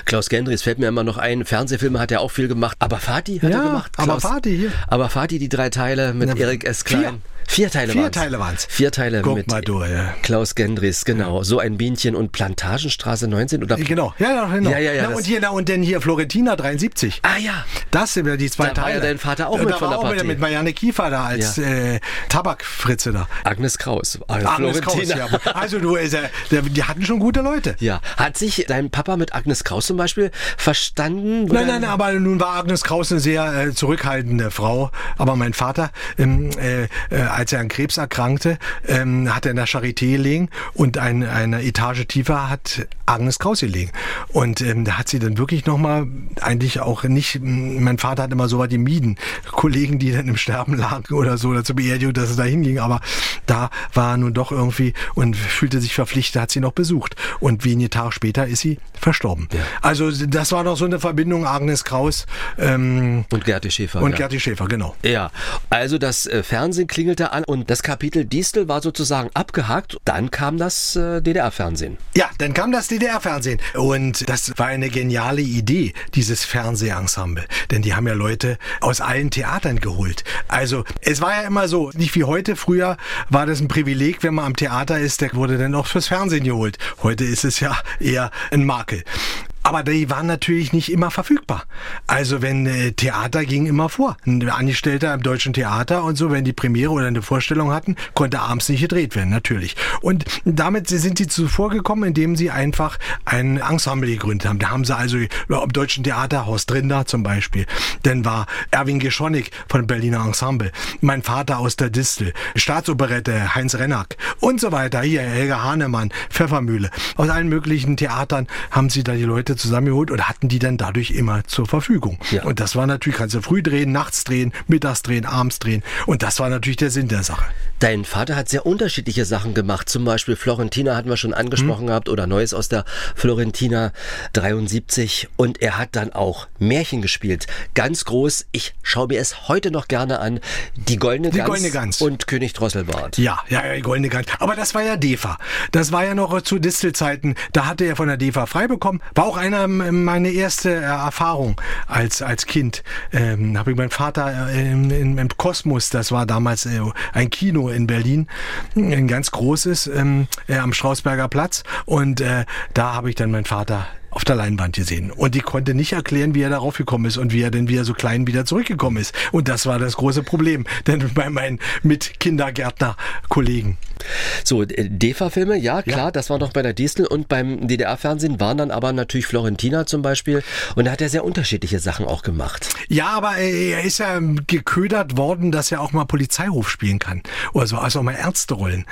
Klaus Gendries fällt mir immer noch ein. Fernsehfilme hat er auch viel gemacht. Aber Fati hat Ja, er gemacht. aber Fati hier. Aber Fati, die drei Teile mit Na, Erik S. vier. Klein. Vier Teile Vier waren's. Teile waren's. Vier Teile Guck mit mal du, ja. Klaus Gendries, genau. So ein Bienchen und Plantagenstraße 19 oder Genau, ja, ja, genau. Ja, ja, ja, Na, und hier, na, und dann hier Florentina 73. Ah ja. Das sind ja die zwei Da war Teile. ja dein Vater auch mit da von war der auch wieder Partie. mit Marianne Kiefer da als äh, Tabakfritze da. Agnes Kraus. Also Agnes Kraus, Florentina. ja. Also du, ist, äh, die hatten schon gute Leute. Ja, hat sich dein Papa mit Agnes Kraus zum Beispiel verstanden? Nein, nein, aber nun war Agnes Kraus eine sehr äh, zurückhaltende Frau. Aber mein Vater, ähm, äh, äh, als er an Krebs erkrankte, ähm, hat er in der Charité gelegen und ein, eine Etage tiefer hat Agnes Kraus gelegen. Und ähm, da hat sie dann wirklich nochmal, eigentlich auch nicht, mein Vater hat immer so was gemieden, Kollegen, die dann im Sterben lagen oder so, oder zur Beerdigung, dass es da hinging. Aber da war er nun doch irgendwie und fühlte sich verpflichtet, hat sie noch besucht. Und wenige Tage später ist sie verstorben. Also das war noch so eine Verbindung Agnes Kraus ähm, Und Gerti Schäfer. und ja. Gerti Schäfer, genau. Ja, also das äh, Fernsehen klingelte an und das Kapitel Distel war sozusagen abgehakt. Dann kam das äh, DDR-Fernsehen. Ja, dann kam das DDR-Fernsehen und das war eine geniale Idee, dieses Fernsehensemble. Denn die haben ja Leute aus allen Theatern geholt. Also es war ja immer so, nicht wie heute, früher war das ein Privileg, wenn man am Theater ist, der wurde dann auch fürs Fernsehen geholt. Heute ist es ja eher ein Makel. Aber die waren natürlich nicht immer verfügbar. Also wenn äh, Theater ging immer vor. Ein Angestellter im deutschen Theater und so, wenn die Premiere oder eine Vorstellung hatten, konnte abends nicht gedreht werden, natürlich. Und damit sind sie zuvor gekommen, indem sie einfach ein Ensemble gegründet haben. Da haben sie also am deutschen Theater Horst Drinder zum Beispiel. Dann war Erwin Geschonik von Berliner Ensemble. Mein Vater aus der Distel. Staatsoperette Heinz Rennack und so weiter. Hier Helga Hahnemann, Pfeffermühle. Aus allen möglichen Theatern haben sie da die Leute zusammengeholt und hatten die dann dadurch immer zur Verfügung. Ja. Und das war natürlich, kannst du früh drehen, nachts drehen, mittags drehen, abends drehen. Und das war natürlich der Sinn der Sache. Dein Vater hat sehr unterschiedliche Sachen gemacht. Zum Beispiel Florentina hatten wir schon angesprochen gehabt oder Neues aus der Florentina 73. Und er hat dann auch Märchen gespielt. Ganz groß. Ich schaue mir es heute noch gerne an. Die Goldene Die Gans, Goldene Gans. und König Drosselbart. Ja, ja, ja, die goldene Gans. Aber das war ja DEFA. Das war ja noch zu Distelzeiten. Da hatte er von der DEFA frei bekommen. War auch einer ähm, meine erste äh, Erfahrung als als Kind. Ähm, habe ich meinen Vater äh, im, im, im Kosmos, das war damals äh, ein Kino in Berlin, ein ganz großes ähm, äh, am Strausberger Platz. Und äh, da habe ich dann meinen Vater auf der Leinwand gesehen. Und die konnte nicht erklären, wie er darauf gekommen ist und wie er denn wieder so klein wieder zurückgekommen ist. Und das war das große Problem, denn bei meinen Mitkindergärtner-Kollegen. So, äh, DEFA-Filme, ja klar, ja. das war noch bei der Distel und beim DDR-Fernsehen waren dann aber natürlich Florentina zum Beispiel und da hat er sehr unterschiedliche Sachen auch gemacht. Ja, aber er ist ja geködert worden, dass er auch mal Polizeiruf spielen kann oder so, also auch mal Ärzterollen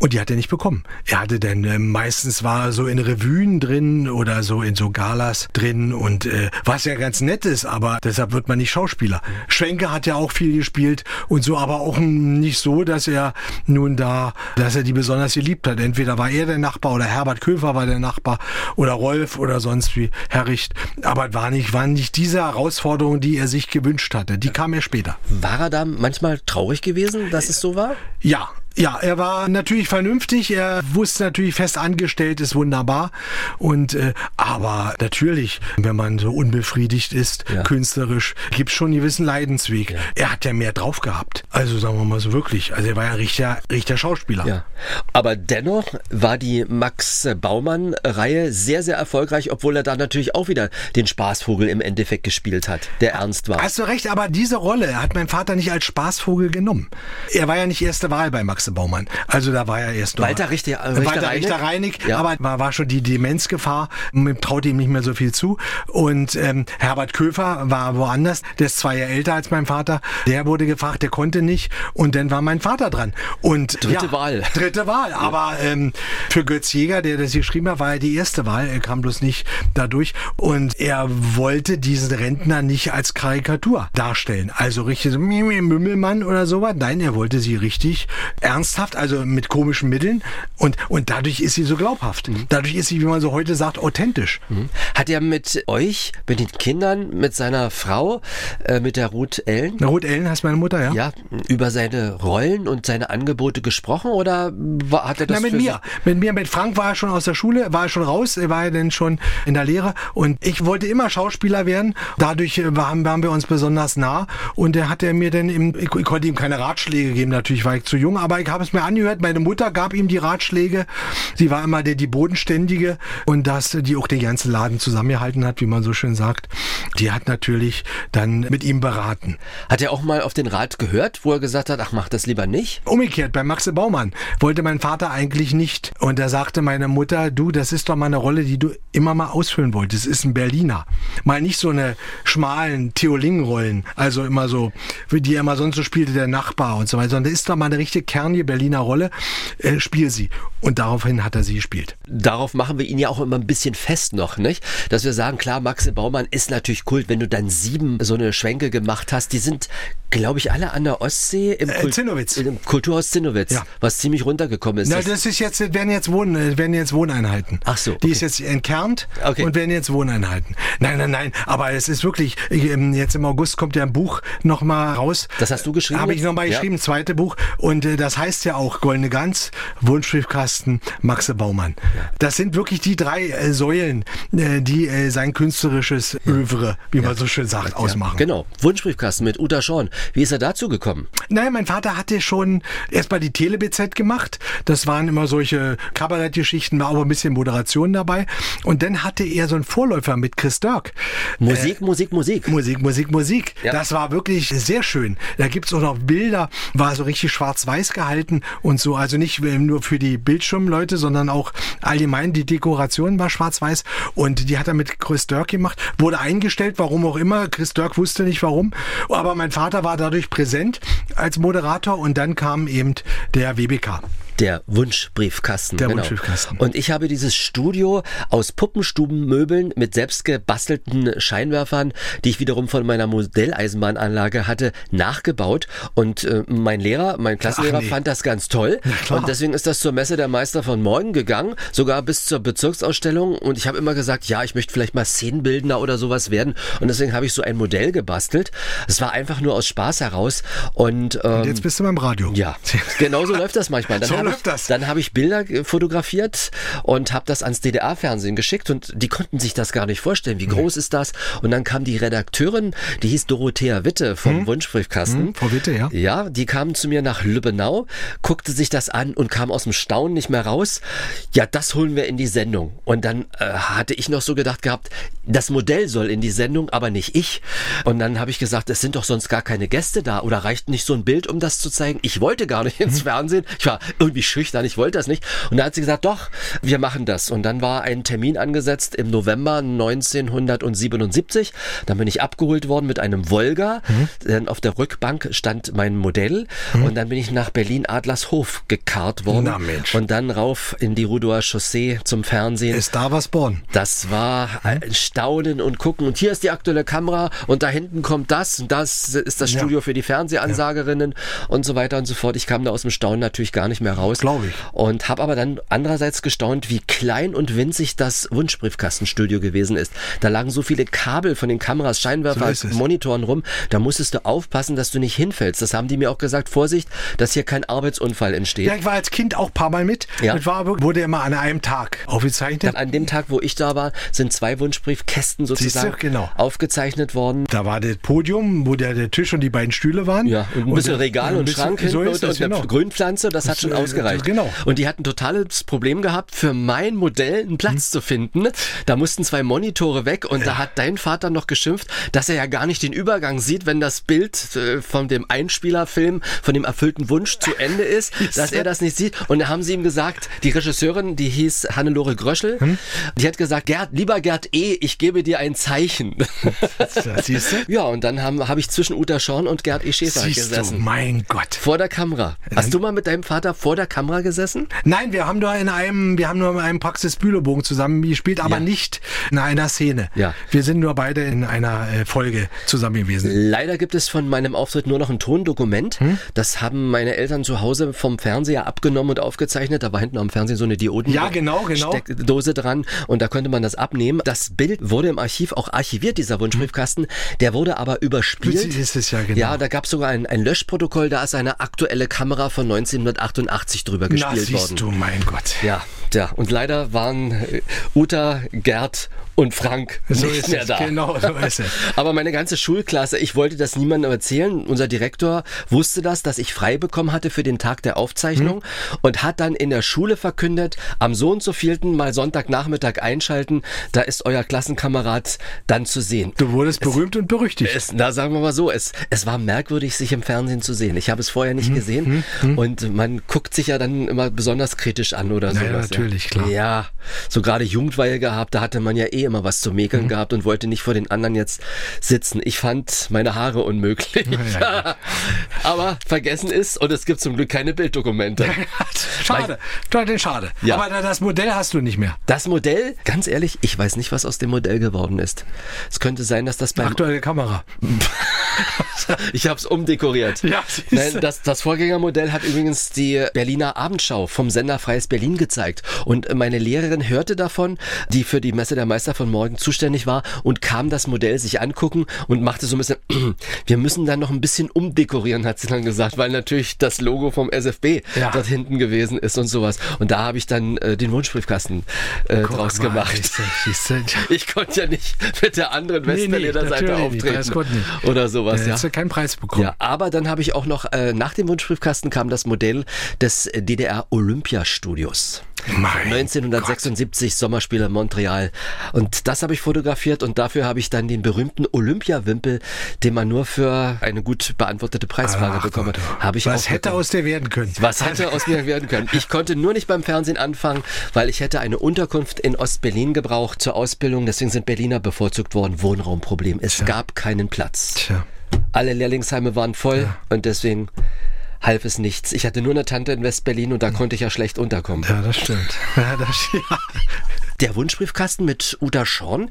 und die hat er nicht bekommen. Er hatte dann äh, meistens war so in Revuen drin oder so in so Galas drin und äh, was ja ganz nett ist, aber deshalb wird man nicht Schauspieler. Schwenke hat ja auch viel gespielt und so, aber auch nicht so, dass er nun da dass er die besonders geliebt hat. Entweder war er der Nachbar oder Herbert Köfer war der Nachbar oder Rolf oder sonst wie Herricht. Aber war nicht, waren nicht diese Herausforderungen, die er sich gewünscht hatte. Die kam er später. War er da manchmal traurig gewesen, dass es so war? Ja, ja, er war natürlich vernünftig, er wusste natürlich fest angestellt ist wunderbar und äh, aber natürlich, wenn man so unbefriedigt ist, ja. künstlerisch, gibt's schon einen gewissen Leidensweg. Ja. Er hat ja mehr drauf gehabt. Also sagen wir mal so wirklich, also er war ja richtiger, richtiger Schauspieler. Ja. Aber dennoch war die Max Baumann Reihe sehr sehr erfolgreich, obwohl er da natürlich auch wieder den Spaßvogel im Endeffekt gespielt hat, der ernst war. Hast du recht, aber diese Rolle hat mein Vater nicht als Spaßvogel genommen. Er war ja nicht erste Wahl bei Max Baumann. Also da war ja erst noch Walter Richter, äh, Richter Walter Richter Reinig, ja. aber war, war schon die Demenzgefahr, man traute ihm nicht mehr so viel zu. Und ähm, Herbert Köfer war woanders, der ist zwei Jahre älter als mein Vater. Der wurde gefragt, der konnte nicht. Und dann war mein Vater dran. Und dritte ja, Wahl. Dritte Wahl. Aber ähm, für Götz Jäger, der das geschrieben hat, war er die erste Wahl. Er kam bloß nicht dadurch. Und er wollte diesen Rentner nicht als Karikatur darstellen. Also richtig so Mümmelmann oder sowas. Nein, er wollte sie richtig ernsthaft, also mit komischen Mitteln. Und, und dadurch ist sie so glaubhaft. Mhm. Dadurch ist sie, wie man so heute sagt, authentisch. Mhm. Hat er mit euch, mit den Kindern, mit seiner Frau, äh, mit der Ruth Ellen? Ruth Ellen heißt meine Mutter, ja. Ja, über seine Rollen und seine Angebote gesprochen oder war, hat er das Na, mit mir. Mit mir, mit Frank war er schon aus der Schule, war er schon raus, er war ja dann schon in der Lehre und ich wollte immer Schauspieler werden. Dadurch äh, waren, waren wir uns besonders nah und er hat er mir dann, im, ich, ich konnte ihm keine Ratschläge geben, natürlich war ich zu jung, aber ich habe es mir angehört. Meine Mutter gab ihm die Ratschläge. Sie war immer der, die Bodenständige und dass die auch den ganzen Laden zusammengehalten hat, wie man so schön sagt. Die hat natürlich dann mit ihm beraten. Hat er auch mal auf den Rat gehört, wo er gesagt hat, ach mach das lieber nicht? Umgekehrt, bei Maxe Baumann wollte mein Vater eigentlich nicht. Und da sagte meine Mutter, du, das ist doch mal eine Rolle, die du immer mal ausfüllen wolltest. Das ist ein Berliner. Mal nicht so eine schmalen Theolingen-Rollen, also immer so, wie die er immer sonst so spielte, der Nachbar und so weiter, sondern das ist doch mal eine richtige kernige Berliner Rolle. Äh, spiel sie. Und daraufhin hat er sie gespielt. Darauf machen wir ihn ja auch immer ein bisschen fest noch, nicht? Dass wir sagen, klar, Maxe Baumann ist natürlich Kult, wenn du dann sieben so eine Schwenke gemacht hast, die sind glaube ich, alle an der Ostsee im, äh, Zinnowitz. im Kulturhaus Zinnowitz, ja. was ziemlich runtergekommen ist. Na, das ist jetzt, werden jetzt, Wohn, werden jetzt Wohneinheiten. Ach so. Okay. Die ist jetzt entkernt okay. und werden jetzt Wohneinheiten. Nein, nein, nein, aber es ist wirklich, ähm, jetzt im August kommt ja ein Buch nochmal raus. Das hast du geschrieben? Habe ich nochmal ja. geschrieben, zweite Buch. Und äh, das heißt ja auch Goldene Gans, Wunschbriefkasten, Maxe Baumann. Ja. Das sind wirklich die drei äh, Säulen, äh, die äh, sein künstlerisches Övre, wie man so schön sagt, ausmachen. Genau. Wunschbriefkasten mit Uta Schorn. Wie ist er dazu gekommen? Naja, mein Vater hatte schon erstmal die Tele-BZ gemacht. Das waren immer solche Kabarettgeschichten, war aber ein bisschen Moderation dabei. Und dann hatte er so einen Vorläufer mit Chris Dirk. Musik, äh, Musik, Musik. Musik, Musik, Musik. Ja. Das war wirklich sehr schön. Da gibt's auch noch Bilder, war so richtig schwarz-weiß gehalten und so. Also nicht nur für die Bildschirmleute, sondern auch allgemein die Dekoration war schwarz-weiß. Und die hat er mit Chris Dirk gemacht. Wurde eingestellt, warum auch immer. Chris Dirk wusste nicht warum. Aber mein Vater war dadurch präsent als Moderator und dann kam eben der WBK. Der Wunschbriefkasten. Der genau. Wunschbriefkasten. Und ich habe dieses Studio aus Puppenstubenmöbeln mit selbst gebastelten Scheinwerfern, die ich wiederum von meiner Modelleisenbahnanlage hatte, nachgebaut. Und äh, mein Lehrer, mein Klassenlehrer nee. fand das ganz toll. Und deswegen ist das zur Messe der Meister von morgen gegangen, sogar bis zur Bezirksausstellung. Und ich habe immer gesagt, ja, ich möchte vielleicht mal Szenenbildner oder sowas werden. Und deswegen habe ich so ein Modell gebastelt. Es war einfach nur aus Spaß heraus. Und, ähm, und jetzt bist du beim Radio. Ja, genauso läuft das manchmal. Dann so habe ich, dann habe ich Bilder äh, fotografiert und habe das ans DDR-Fernsehen geschickt und die konnten sich das gar nicht vorstellen. Wie groß ist das? Und dann kam die Redakteurin, die hieß Dorothea Witte vom Wunschbriefkasten. Hm, Frau Witte, ja. Ja, die kam zu mir nach Lübbenau, guckte sich das an und kam aus dem Staunen nicht mehr raus. Ja, das holen wir in die Sendung. Und dann äh, hatte ich noch so gedacht gehabt, das Modell soll in die Sendung, aber nicht ich. Und dann habe ich gesagt, es sind doch sonst gar keine Gäste da oder reicht nicht so ein Bild, um das zu zeigen. Ich wollte gar nicht ins Fernsehen. Ich war irgendwie schüchtern, ich wollte das nicht. Und dann hat sie gesagt, doch, wir machen das. Und dann war ein Termin angesetzt im November 1977. Dann bin ich abgeholt worden mit einem Volga. Dann auf der Rückbank stand mein Modell. Und dann bin ich nach Berlin-Adlershof gekarrt worden. Na. Und dann rauf in die Rudower Chaussee zum Fernsehen. Ist da was born? Das war ein Staunen und gucken. Und hier ist die aktuelle Kamera und da hinten kommt das und das ist das Ja. Studio für die Fernsehansagerinnen und so weiter und so fort. Ich kam da aus dem Staunen natürlich gar nicht mehr raus. Glaub ich. Und habe aber dann andererseits gestaunt, wie klein und winzig das Wunschbriefkastenstudio gewesen ist. Da lagen so viele Kabel von den Kameras, Scheinwerfer, So. Monitoren rum. Da musstest du aufpassen, dass du nicht hinfällst. Das haben die mir auch gesagt. Vorsicht, dass hier kein Arbeitsunfall entsteht. Ja, ich war als Kind auch ein paar Mal mit. Ja. Das war, wurde immer an einem Tag aufgezeichnet. Dann an dem Tag, wo ich da war, sind zwei Wunschbriefkästen sozusagen du, genau. aufgezeichnet worden. Da war das Podium, wo der, der Tisch und die beiden Stühle waren. Ja, und ein bisschen der- Regal und bisschen- Schrank so und, und genau. Grünpflanze, das, hat schon äh, ausgereicht. genau. Und die hatten ein totales Problem gehabt, für mein Modell einen Platz zu finden. Da mussten zwei Monitore weg und da hat dein Vater noch geschimpft, dass er ja gar nicht den Übergang sieht, wenn das Bild äh, von dem Einspielerfilm, von dem erfüllten Wunsch zu Ende ist, dass er das nicht sieht. Und da haben sie ihm gesagt, die Regisseurin, die hieß Hannelore Gröschel, Hm? die hat gesagt, Gerd, lieber Gerd E., ich gebe dir ein Zeichen. Siehst du? ja, und dann habe hab ich zwischen Uta Schorn und Gerd E. Schäfer Siehst du, gesessen. mein Gott. Vor der Kamera. Hast du mal mit deinem Vater vor der Kamera gesessen? Nein, wir haben nur in einem, wir haben nur in einem Praxisbühlerbogen zusammen gespielt, aber Ja. nicht in einer Szene. Ja. Wir sind nur beide in einer äh, Folge zusammen gewesen. Leider gibt es von meinem Auftritt nur noch ein Tondokument. Hm? Das haben meine Eltern zu Hause vom Fernseher abgenommen und aufgezeichnet. Da war hinten am Fernsehen so eine Dioden Ja, genau, genau. Steckdose dran und da konnte man das abnehmen. Das Bild wurde im Archiv auch archiviert, dieser Wunschbriefkasten. Der wurde aber überspielt. Ist es ja, genau. Ja, da gab es sogar ein, ein Löschprotokoll, da ist eine aktuelle Kamera von 1988 drüber Na, gespielt siehst worden. du, mein Gott. Ja, ja. Und leider waren äh, Uta, Gerd und Frank So nicht ist mehr es, da. genau, so ist es. Aber meine ganze Schulklasse, ich wollte das niemandem erzählen. Unser Direktor wusste das, dass ich frei bekommen hatte für den Tag der Aufzeichnung Hm. und hat dann in der Schule verkündet, am so und so vielten mal Sonntagnachmittag einschalten, da ist euer Klassenkamerad dann zu sehen. Du wurdest berühmt und berüchtigt. Es, na, sagen wir mal so, es, es war merkwürdig, sich im Fernsehen zu sehen. Ich habe es vorher Hm, nicht gesehen und man guckt sich ja dann immer besonders kritisch an oder so. Ja, ja, natürlich, klar. Ja, so gerade Jugendweihe gehabt, da hatte man ja eh immer was zu mäkeln Mhm. gehabt und wollte nicht vor den anderen jetzt sitzen. Ich fand meine Haare unmöglich. Ja, Aber vergessen ist, und es gibt zum Glück keine Bilddokumente. schade, schade, schade. Ja. Aber das Modell hast du nicht mehr. Das Modell, ganz ehrlich, ich weiß nicht, was aus dem Modell geworden ist. Es könnte sein, dass das beim Aktuelle Kamera. Ich habe es umdekoriert. Ja. Nein, das, das Vorgängermodell hat übrigens die Berliner Abendschau vom Sender Freies Berlin gezeigt. Und meine Lehrerin hörte davon, die für die Messe der Meister von morgen zuständig war und kam das Modell sich angucken und machte so ein bisschen, wir müssen dann noch ein bisschen umdekorieren, hat sie dann gesagt, weil natürlich das Logo vom SFB Ja. dort hinten gewesen ist und sowas. Und da habe ich dann äh, den Wunschbriefkasten äh, draus mal, gemacht. siehste. Ich konnte ja nicht mit der anderen Nee, nee. Das auftreten. konnte nicht. Oder sowas, Da ja. hättest du keinen Preis bekommen. Ja, aber dann habe ich auch noch, äh, nach dem Wunschbriefkasten kam das Modell des DDR Olympiastudios. Mein 1976 Sommerspiele Montreal. Und das habe ich fotografiert und dafür habe ich dann den berühmten Olympiawimpel, den man nur für eine gut beantwortete Preisfrage Ach bekommen Gott, hat. Habe ich Was hätte aus der werden können? Was hätte aus mir werden können? Ich konnte nur nicht beim Fernsehen anfangen, weil ich hätte eine Unterkunft in Ostberlin gebraucht zur Ausbildung. Deswegen sind Berliner bevorzugt worden. Wohnraumproblem. Es gab keinen Platz. Tja. Alle Lehrlingsheime waren voll und deswegen half es nichts. Ich hatte nur eine Tante in Westberlin und da konnte ich ja schlecht unterkommen. Ja, das stimmt. Ja, das, ja. Der Wunschbriefkasten mit Uta Schorn,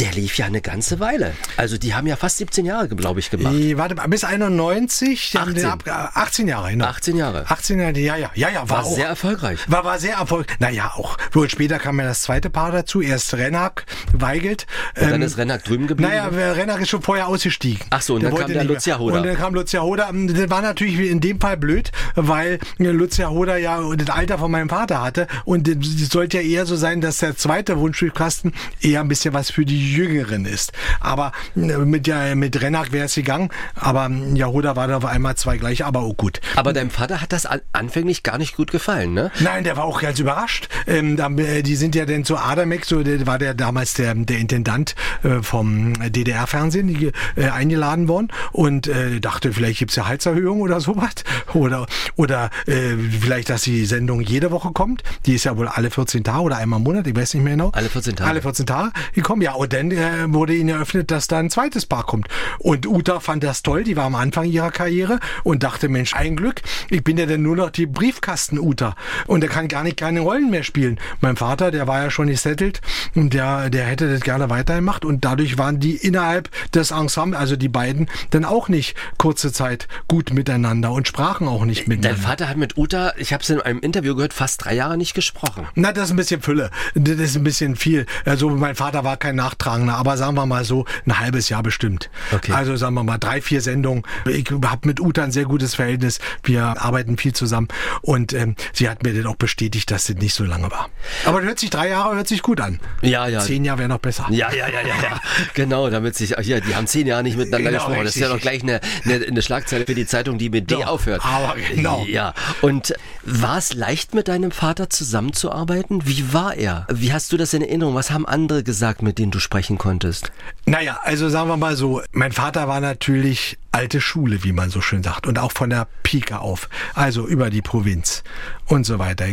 Der lief ja eine ganze Weile. Also die haben ja fast 17 Jahre, glaube ich, gemacht. Die, warte, mal, bis 91, die haben 18. den ab, äh, 18 Jahre, genau. 18 Jahre. 18 Jahre, ja, ja, ja, ja, war, War auch, sehr erfolgreich. War, war sehr erfolgreich. Naja, auch. Und später kam ja das zweite Paar dazu. Erst Rennack, Weigelt. Und dann Ähm, ist Rennack drüben geblieben. Naja, Rennack ist schon vorher ausgestiegen. Ach so, und dann wollte kam der. Lucia Hoda. Und dann kam Lucia Hoda. Das war natürlich in dem Fall blöd, weil Lucia Hoda ja das Alter von meinem Vater hatte. Und es sollte ja eher so sein, dass der zweite Wunschbriefkasten eher ein bisschen was für die Jüngeren ist. Aber äh, mit, ja, mit Rennack wäre es gegangen. Aber ja, Hoda war da auf einmal zwei gleich, aber auch gut. Aber deinem Vater hat das an- anfänglich gar nicht gut gefallen, ne? Nein, der war auch ganz überrascht. Ähm, äh, die sind ja dann zu Adamek, so der war der damals der, der Intendant äh, vom DDR-Fernsehen, äh, eingeladen worden und äh, dachte, vielleicht gibt's ja Halserhöhung oder sowas. Oder, oder äh, vielleicht, dass die Sendung jede Woche kommt. Die ist ja wohl alle 14 Tage oder einmal im Monat, ich weiß nicht mehr genau. Alle 14 Tage. Alle 14 Tage gekommen, ja. Und dann äh, wurde ihnen eröffnet, dass da ein zweites Paar kommt. Und Uta fand das toll, die war am Anfang ihrer Karriere und dachte, Mensch, ein Glück, ich bin ja dann nur noch die Briefkasten-Uta. Und der kann gar nicht keine Rollen mehr spielen. Mein Vater, der war ja schon gesettelt und der, der hätte das gerne weitergemacht. Und dadurch waren die innerhalb des Ensembles, also die beiden, dann auch nicht kurze Zeit gut miteinander und sprachen auch nicht Dein miteinander. Vater hat mit Uta, ich habe es in einem Interview gehört, fast drei Jahre nicht gesprochen. Na, das ist ein bisschen Fülle. Das ist ein bisschen viel. Also mein Vater war kein Nachtragender, aber sagen wir mal so, ein halbes Jahr bestimmt. Okay. Also sagen wir mal drei, vier Sendungen. Ich habe mit Uta ein sehr gutes Verhältnis. Wir arbeiten viel zusammen und ähm, sie hat mir dann auch bestätigt, dass das nicht so lange war. Aber hört sich drei Jahre hört sich gut an. Ja, ja. Zehn Jahre wäre noch besser. Ja, ja, ja, ja, ja. Genau, damit sich, ja, die haben zehn Jahre nicht miteinander Genau, gesprochen. Das ist ja doch richtig. gleich eine, eine, eine Schlagzeile für die Zeitung, die mit D Doch, aufhört. aber genau. Ja. Und war es leicht mit deinem Vater zusammenzuarbeiten? Wie war er? Wie hast du das in Erinnerung? Was haben andere gesagt, mit denen du sprechen konntest? Naja, also sagen wir mal so, mein Vater war natürlich alte Schule, wie man so schön sagt, und auch von der Pike auf, also über die Provinz und so weiter.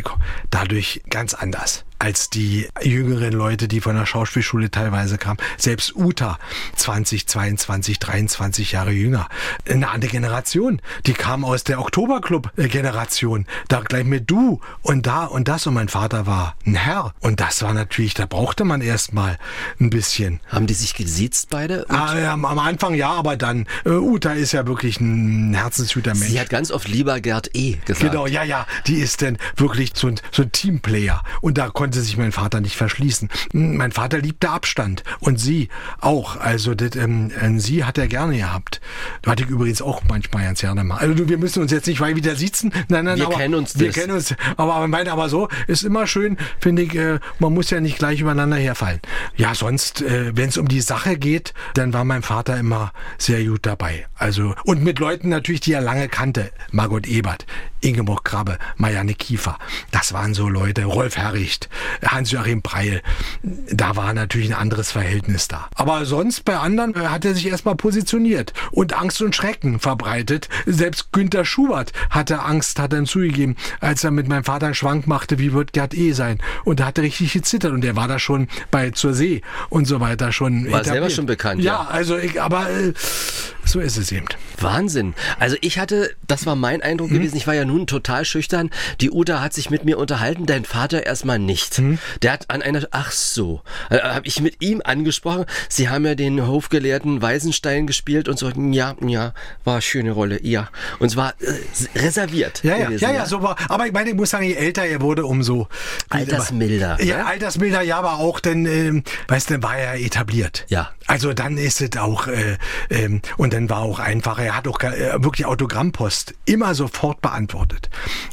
Dadurch ganz anders als die jüngeren Leute, die von der Schauspielschule teilweise kamen. Selbst Uta, 20, 22, 23 Jahre jünger. Eine andere Generation. Die kam aus der Oktoberclub-Generation. Da gleich mit du und da und das. Und mein Vater war ein Herr. Und das war natürlich, da brauchte man erstmal ein bisschen. Haben die sich gesiezt beide? Ah, ja, am Anfang ja, aber dann, äh, Uta ist ja wirklich ein herzensguter Mensch. sie hat ganz oft lieber Gerd E. gesagt. Genau, ja, ja, die ist dann wirklich so ein, so ein Teamplayer. Und da konnte sich mein Vater nicht verschließen. Mein Vater liebte Abstand. Und sie auch. Also, das, ähm, äh, sie hat er gerne gehabt. Da hatte ich übrigens auch manchmal ganz gerne mal. Also, du, wir müssen uns jetzt nicht weit wieder sitzen. Nein, nein, Wir aber kennen uns Wir das. kennen uns. Aber, aber, mein, aber so ist immer schön, finde ich, äh, man muss ja nicht gleich übereinander herfallen. Ja, sonst, äh, wenn es um die Sache geht, dann war mein Vater immer sehr gut dabei. Also, und mit Leuten natürlich, die er lange kannte. Margot Ebert, Ingeborg Krabbe, Marianne Kiefer. Das waren so Leute, Rolf Herricht, Hans-Joachim Preil. Da war natürlich ein anderes Verhältnis da. Aber sonst bei anderen äh, hat er sich erstmal positioniert und Angst und Schrecken verbreitet. Selbst Günter Schubert hatte Angst, hat dann zugegeben, als er mit meinem Vater einen Schwank machte, wie wird Gerd E sein? Und er hatte richtig gezittert und er war da schon bei Zur See und so weiter schon. War etabliert. selber schon bekannt, Ja, ja. also ich, aber äh, so ist es eben. Wahnsinn. Also ich hatte, das war mein Eindruck Mhm. gewesen, ich war ja nun total schüchtern. Die Uta hat sich mit mir unterhalten, dein Vater erstmal nicht. Mhm. Der hat an einer, ach so, äh, habe ich mit ihm angesprochen. Sie haben ja den Hofgelehrten Weisenstein gespielt und so, ja, ja, war eine schöne Rolle, ja. Und es war äh, reserviert. Ja, ja, gewesen, ja, ja, so war. Aber ich meine, ich muss sagen, je älter er wurde, umso Altersmilder. Ja, ne? altersmilder, ja, aber auch, denn, ähm, weißt du, war er etabliert. Ja. Also dann ist es auch, äh, ähm, und dann war auch einfacher, er hat auch äh, wirklich Autogrammpost immer sofort beantwortet.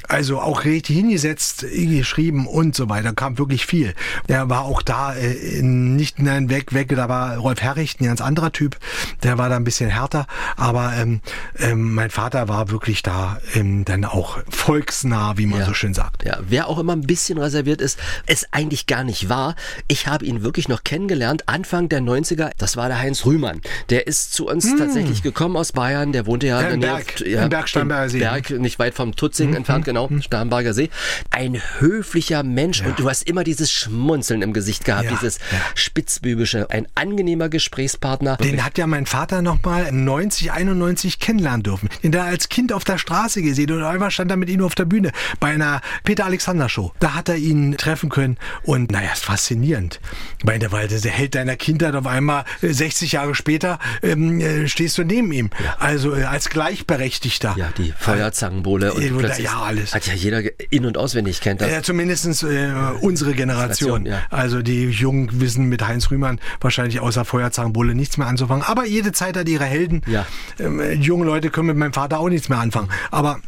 Also auch richtig hingesetzt, geschrieben und so weiter, kam wirklich viel. Er war auch da, äh, nicht nein, weg, weg, da war Rolf Herricht, ein ganz anderer Typ, der war da ein bisschen härter, aber ähm, ähm, mein Vater war wirklich da ähm, dann auch volksnah, wie man Ja. so schön sagt. Ja, wer auch immer ein bisschen reserviert ist, es eigentlich gar nicht war. Ich habe ihn wirklich noch kennengelernt, Anfang der 90er. Das war der Heinz Rühmann. Der ist zu uns tatsächlich eigentlich gekommen aus Bayern? Der wohnte ja, Ja, in der Berg, ja, im Berg See. Berg, nicht weit vom Tutzing entfernt, genau, Starnberger See. Ein höflicher Mensch und du hast immer dieses Schmunzeln im Gesicht gehabt, Ja, dieses ja. spitzbübische, ein angenehmer Gesprächspartner. Den hat ja mein Vater noch mal 90, 91 kennenlernen dürfen. Den da als Kind auf der Straße gesehen und einmal stand er mit ihm auf der Bühne bei einer Peter Alexander Show. Da hat er ihn treffen können und naja, ist faszinierend. Ich meine, weil der Held deiner Kindheit auf einmal äh, 60 Jahre später ähm, äh, stehst du neben ihm. Also äh, als Gleichberechtigter. ja, die Feuerzangenbowle und Ja, plötzlich ja, alles. hat ja jeder in- und auswendig kennt das. Ja, zumindest äh, unsere Generation. Generation, ja. Also die Jungen wissen mit Heinz Rühmann wahrscheinlich außer Feuerzangenbowle nichts mehr anzufangen. Aber jede Zeit hat ihre Helden. Ja. Ähm, äh, junge Leute können mit meinem Vater auch nichts mehr anfangen. Aber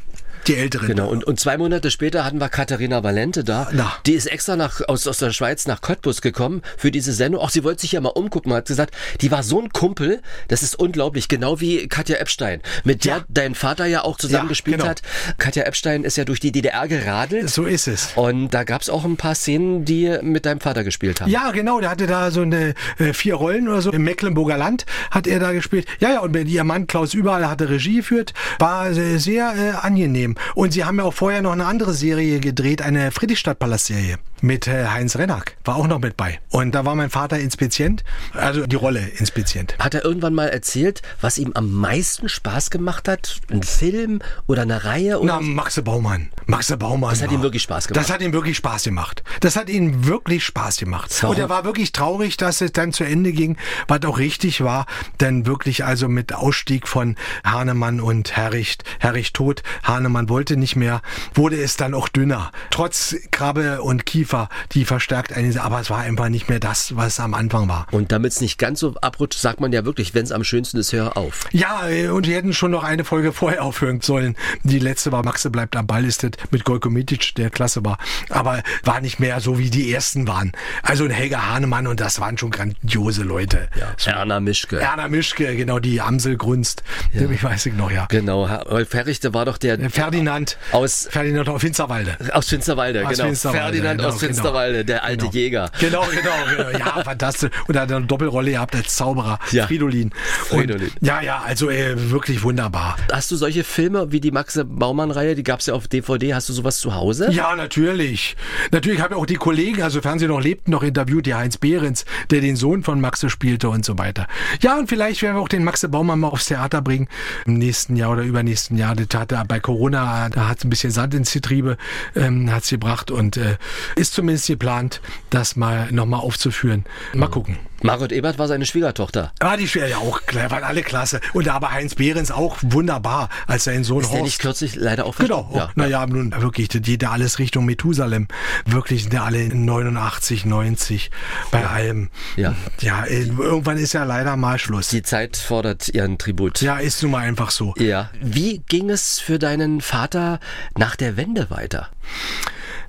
die Älteren. Genau, und, und zwei Monate später hatten wir Katharina Valente da. Na. Die ist extra nach, aus, aus der Schweiz nach Cottbus gekommen für diese Sendung. Auch sie wollte sich ja mal umgucken, hat gesagt, die war so ein Kumpel, das ist unglaublich, genau wie Katja Epstein, mit der Ja. dein Vater ja auch zusammen Ja, genau. hat. Katja Epstein ist ja durch die DDR geradelt. So ist es. Und da gab es auch ein paar Szenen, die mit deinem Vater gespielt haben. Ja, genau, der hatte da so eine äh, vier Rollen oder so. Im Mecklenburger Land hat er da gespielt. Ja, ja, und ihr Mann Klaus Überall hatte Regie geführt. War sehr, sehr äh, angenehm. Und sie haben ja auch vorher noch eine andere Serie gedreht, eine Friedrichstadt-Palast-Serie mit äh, Heinz Rennack. War auch noch mit bei. Und da war mein Vater Inspizient, also die Rolle Inspizient. Hat er irgendwann mal erzählt, was ihm am meisten Spaß gemacht hat? Ein Film oder eine Reihe? Oder Na, Maxe Baumann. Maxe Baumann. Das hat war- ihm wirklich Spaß gemacht. Das hat ihm wirklich Spaß gemacht. Das hat ihm wirklich Spaß gemacht. Warum? Und er war wirklich traurig, dass es dann zu Ende ging, was auch richtig war. Denn wirklich also mit Ausstieg von Hahnemann und Herricht, Herricht tot, Hahnemann wollte nicht mehr, wurde es dann auch dünner. Trotz Krabbe und Kiefer, die verstärkt einen, aber es war einfach nicht mehr das, was am Anfang war. Und damit es nicht ganz so abrutscht, sagt man ja wirklich, wenn es am schönsten ist, hör auf. Ja, äh, und die hätten schon noch eine Folge vorher aufhören sollen. Die letzte war Maxe bleibt am Ball, ist das mit Gojko Mitic, der klasse war. Aber war nicht mehr so, wie die ersten waren. Also ein Helga Hahnemann und das waren schon grandiose Leute. So, Erna Mischke. Erna Mischke, genau, die Amsel Grunst. Ich weiß ich noch, ja. Genau, Herr Rolf Herrichte war doch der Äh, Ferdinand. aus, Ferdinand auf Finsterwalde. aus Finsterwalde, Aus genau. Finsterwalde, Ferdinand genau, aus Finsterwalde, der alte Genau. Jäger. Genau, genau, genau. Ja, fantastisch. Und er hat eine Doppelrolle gehabt als Zauberer. Ja. Fridolin. Fridolin. Ja, ja, also äh, wirklich wunderbar. Hast du solche Filme wie die Maxe Baumann-Reihe, die gab's ja auf DVD, hast du sowas zu Hause? Ja, natürlich. Natürlich habe ich auch die Kollegen, also Fernsehen noch lebten, noch interviewt, die Heinz Behrens, der den Sohn von Maxe spielte und so weiter. Ja, und vielleicht werden wir auch den Maxe Baumann mal aufs Theater bringen im nächsten Jahr oder übernächsten Jahr. Das hat er bei Corona, da hat es ein bisschen Sand ins Getriebe, ähm, hat's gebracht und äh, ist zumindest geplant, das mal nochmal aufzuführen. Mal gucken. Margot Ebert war seine Schwiegertochter. War die schwer, ja auch, waren alle klasse. Und da aber Heinz Behrens auch wunderbar, als sein Sohn Ist Horst. nicht kürzlich leider auch Genau, verstorben? ja. naja, nun wirklich, die ja alles Richtung Methusalem. Wirklich sind ja alle 89, 90 bei allem. Ja. Ja, äh, irgendwann ist ja leider mal Schluss. Die Zeit fordert ihren Tribut. Ja, ist nun mal einfach so. Ja. Wie ging es für deinen Vater nach der Wende weiter?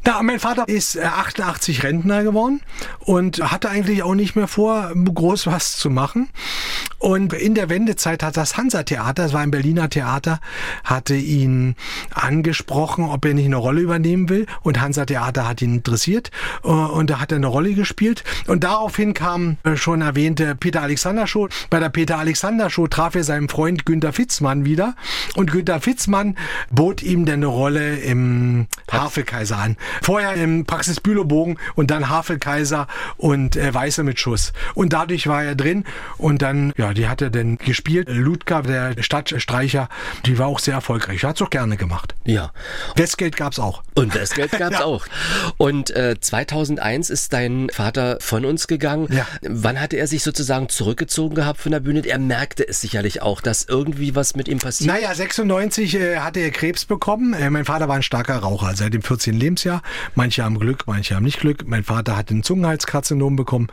Na, mein Vater ist äh, 88 Rentner geworden und hatte eigentlich auch nicht mehr vor, groß was zu machen. Und in der Wendezeit hat das Hansa-Theater, das war ein Berliner Theater, hatte ihn angesprochen, ob er nicht eine Rolle übernehmen will. Und Hansa-Theater hat ihn interessiert äh, und da hat er eine Rolle gespielt. Und daraufhin kam äh, schon erwähnte Peter Alexander Show. Bei der Peter Alexander Show traf er seinen Freund Günter Fitzmann wieder. Und Günter Fitzmann bot ihm dann eine Rolle im Havelkaiser an. Vorher im Praxis Bülowbogen und dann Havelkaiser und äh, Weiße mit Schuss. Und dadurch war er drin und dann, ja, die hat er dann gespielt. Ludger, der Stadtstreicher, die war auch sehr erfolgreich. Hat's auch gerne gemacht. Ja. Westgeld gab's auch. Und das Geld gab's Ja. auch. Und äh, 2001 ist dein Vater von uns gegangen. Ja. Wann hatte er sich sozusagen zurückgezogen gehabt von der Bühne? Er merkte es sicherlich auch, dass irgendwie was mit ihm passiert. Naja, 96 äh, hatte er Krebs bekommen. Äh, mein Vater war ein starker Raucher seit dem 14. Lebensjahr. Manche haben Glück, manche haben nicht Glück. Mein Vater hat ein Zungenhalskarzinom bekommen,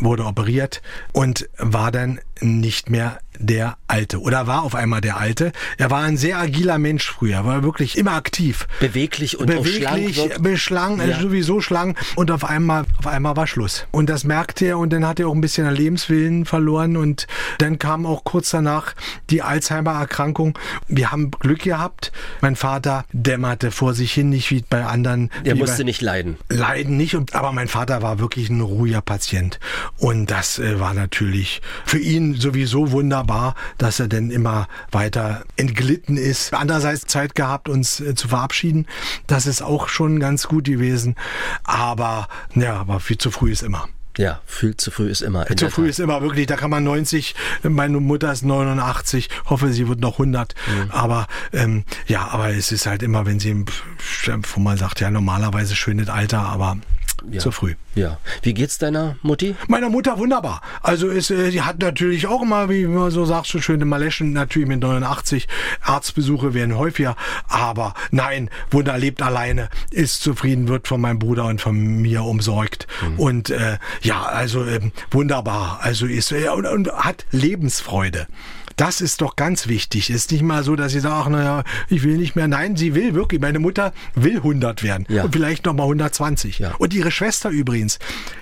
wurde operiert und war dann nicht mehr der Alte oder war auf einmal der Alte. Er war ein sehr agiler Mensch früher, war wirklich immer aktiv. Beweglich und auch schlank Beweglich, beschlang, Ja. sowieso schlank und auf einmal, auf einmal war Schluss. Und das merkte er und dann hat er auch ein bisschen an Lebenswillen verloren und dann kam auch kurz danach die Alzheimer-Erkrankung. Wir haben Glück gehabt. Mein Vater dämmerte vor sich hin, nicht wie bei anderen. Er musste nicht leiden. Leiden nicht, und, aber mein Vater war wirklich ein ruhiger Patient. Und das äh, war natürlich für ihn sowieso wunderbar. Wunderbar, dass er denn immer weiter entglitten ist. Andererseits Zeit gehabt, uns äh, zu verabschieden. Das ist auch schon ganz gut gewesen. Aber, ja, aber viel zu früh ist immer. Ja, viel zu früh ist immer. Zu früh ist immer wirklich, da kann man 90, meine Mutter ist 89, hoffe, sie wird noch 100. Mhm. Aber ähm, ja, aber es ist halt immer, wenn sie, wo man sagt, ja, normalerweise schönes Alter, aber ja. zu früh. Ja. Wie geht's deiner Mutti? Meiner Mutter wunderbar. Also ist, äh, die hat natürlich auch immer, wie man so sagt, so schöne Maleschen, natürlich mit 89. Arztbesuche werden häufiger. Aber nein, Wunder lebt alleine, ist zufrieden, wird von meinem Bruder und von mir umsorgt. Mhm. Und äh, ja, also äh, wunderbar. Also ist äh, und, und hat Lebensfreude. Das ist doch ganz wichtig. Ist nicht mal so, dass sie sagt, ach, naja, ich will nicht mehr. Nein, sie will wirklich. Meine Mutter will 100 werden. Ja. Und vielleicht noch mal 120. Ja. Und ihre Schwester übrigens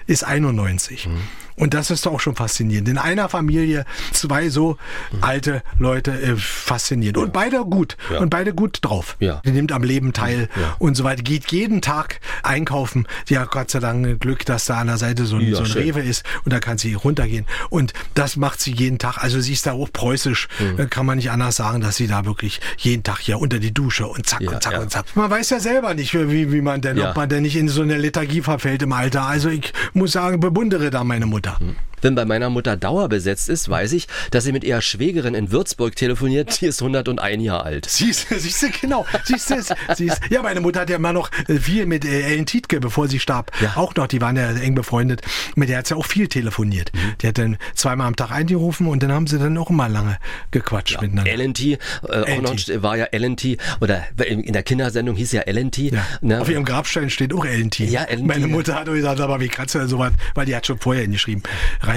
ist 91. Mhm. Und das ist doch auch schon faszinierend. In einer Familie zwei so mhm. alte Leute äh, faszinierend. Ja. Und beide gut. Ja. Und beide gut drauf. Ja. Die nimmt am Leben teil ja. und so weiter. Geht jeden Tag einkaufen. Die hat Gott sei Dank Glück, dass da an der Seite so ein, so ein Rewe ist und da kann sie runtergehen. Und das macht sie jeden Tag. Also sie ist da auch preußisch. Mhm. Kann man nicht anders sagen, dass sie da wirklich jeden Tag hier unter die Dusche und zack und zack und zack. Man weiß ja selber nicht, wie, wie man denn, ob man denn nicht in so eine Lethargie verfällt im Alter. Also ich muss sagen, bewundere da meine Mutter. Mutter. Wenn bei meiner Mutter Dauer besetzt ist, weiß ich, dass sie mit ihrer Schwägerin in Würzburg telefoniert. Die ist 101 Jahre alt. Siehst du, siehst du, genau. Siehst du, siehst, ja, meine Mutter hat ja immer noch äh, viel mit äh, Ellen Tietke, bevor sie starb. Ja. Auch noch, die waren ja eng befreundet. Mit der hat sie auch viel telefoniert. Mhm. Die hat dann zweimal am Tag eingerufen und dann haben sie dann auch immer lange gequatscht ja. miteinander. Ellen T, äh, auch noch war ja Ellen T, oder in der Kindersendung hieß ja Ellen T. Ja. Ne? Auf ihrem Grabstein steht auch Ellen T. Ja, Ellen Meine Mutter hat gesagt, aber wie kannst du denn sowas, weil die hat schon vorher hingeschrieben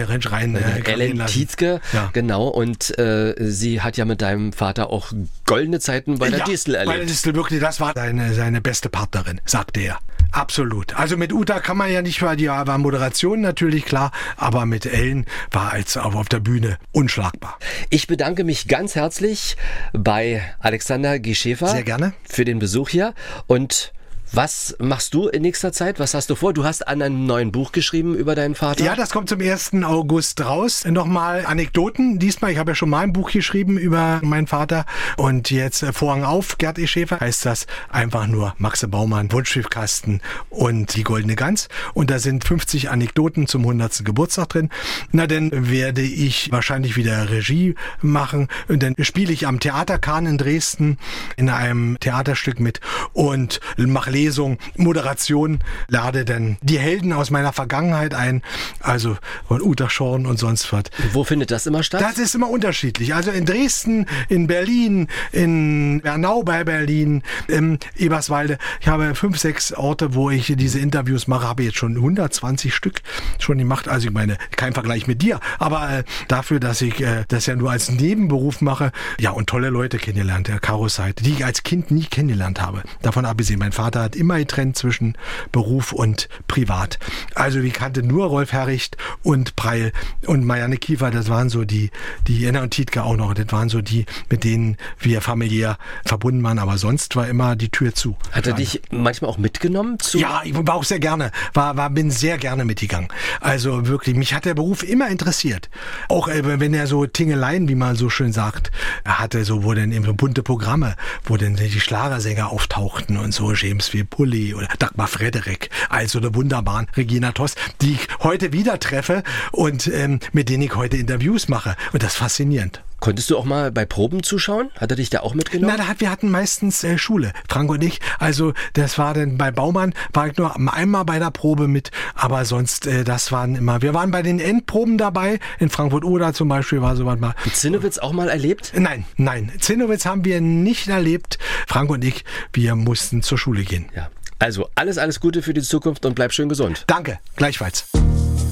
rein, rein äh, Ellen Tietke, ja. genau. Und äh, sie hat ja mit deinem Vater auch goldene Zeiten bei der ja, Distel erlebt. Bei der Distel wirklich, das war seine, seine beste Partnerin, sagte er. Absolut. Also mit Uta kann man ja nicht, weil die war Moderation natürlich klar, aber mit Ellen war als auf, auf der Bühne unschlagbar. Ich bedanke mich ganz herzlich bei Alexander Gischäfer. Sehr gerne. Für den Besuch hier und was machst du in nächster Zeit? Was hast du vor? Du hast an einem neuen Buch geschrieben über deinen Vater. Ja, das kommt zum 1. August raus. Nochmal Anekdoten. Diesmal, ich habe ja schon mal ein Buch geschrieben über meinen Vater. Und jetzt äh, Vorhang auf, Gerd E. Schäfer, heißt das einfach nur Maxe Baumann, Wunschschiffkasten und die Goldene Gans. Und da sind 50 Anekdoten zum 100. Geburtstag drin. Na, dann werde ich wahrscheinlich wieder Regie machen. Und dann spiele ich am Theaterkahn in Dresden in einem Theaterstück mit und mache Lesung, Moderation, lade dann die Helden aus meiner Vergangenheit ein, also von Uta Schorn und sonst was. Wo findet das immer statt? Das ist immer unterschiedlich. Also in Dresden, in Berlin, in Bernau bei Berlin, in Eberswalde. Ich habe fünf, sechs Orte, wo ich diese Interviews mache, habe jetzt schon 120 Stück schon gemacht. Also ich meine, kein Vergleich mit dir, aber äh, dafür, dass ich äh, das ja nur als Nebenberuf mache, ja, und tolle Leute kennengelernt, der Karo Seite, die ich als Kind nie kennengelernt habe. Davon abgesehen, mein Vater hat immer getrennt zwischen Beruf und Privat. Also wie kannte nur Rolf Herricht und Preil und Marianne Kiefer, das waren so die, die Jenna und Tietke auch noch, das waren so die, mit denen wir familiär verbunden waren, aber sonst war immer die Tür zu. Hat er dich manchmal auch mitgenommen? Zu ja, ich war auch sehr gerne, war, war, bin sehr gerne mitgegangen. Also wirklich, mich hat der Beruf immer interessiert. Auch äh, wenn er so Tingeleien, wie man so schön sagt, hatte so, wo dann eben so bunte Programme, wo dann die Schlagersänger auftauchten und so, James wie Pulli oder Dagmar Frederik, also eine wunderbaren Regina Toss, die ich heute wieder treffe und ähm, mit denen ich heute Interviews mache. Und das ist faszinierend. Konntest du auch mal bei Proben zuschauen? Hat er dich da auch mitgenommen? Na, wir hatten meistens äh, Schule, Frank und ich. Also das war dann bei Baumann, war ich nur einmal bei der Probe mit, aber sonst, äh, das waren immer, wir waren bei den Endproben dabei, in Frankfurt-Oder zum Beispiel war sowas mal. Zinnowitz auch mal erlebt? Nein, nein, Zinnowitz haben wir nicht erlebt. Frank und ich, wir mussten zur Schule gehen. Ja. Also alles, alles Gute für die Zukunft und bleib schön gesund. Danke, gleichfalls.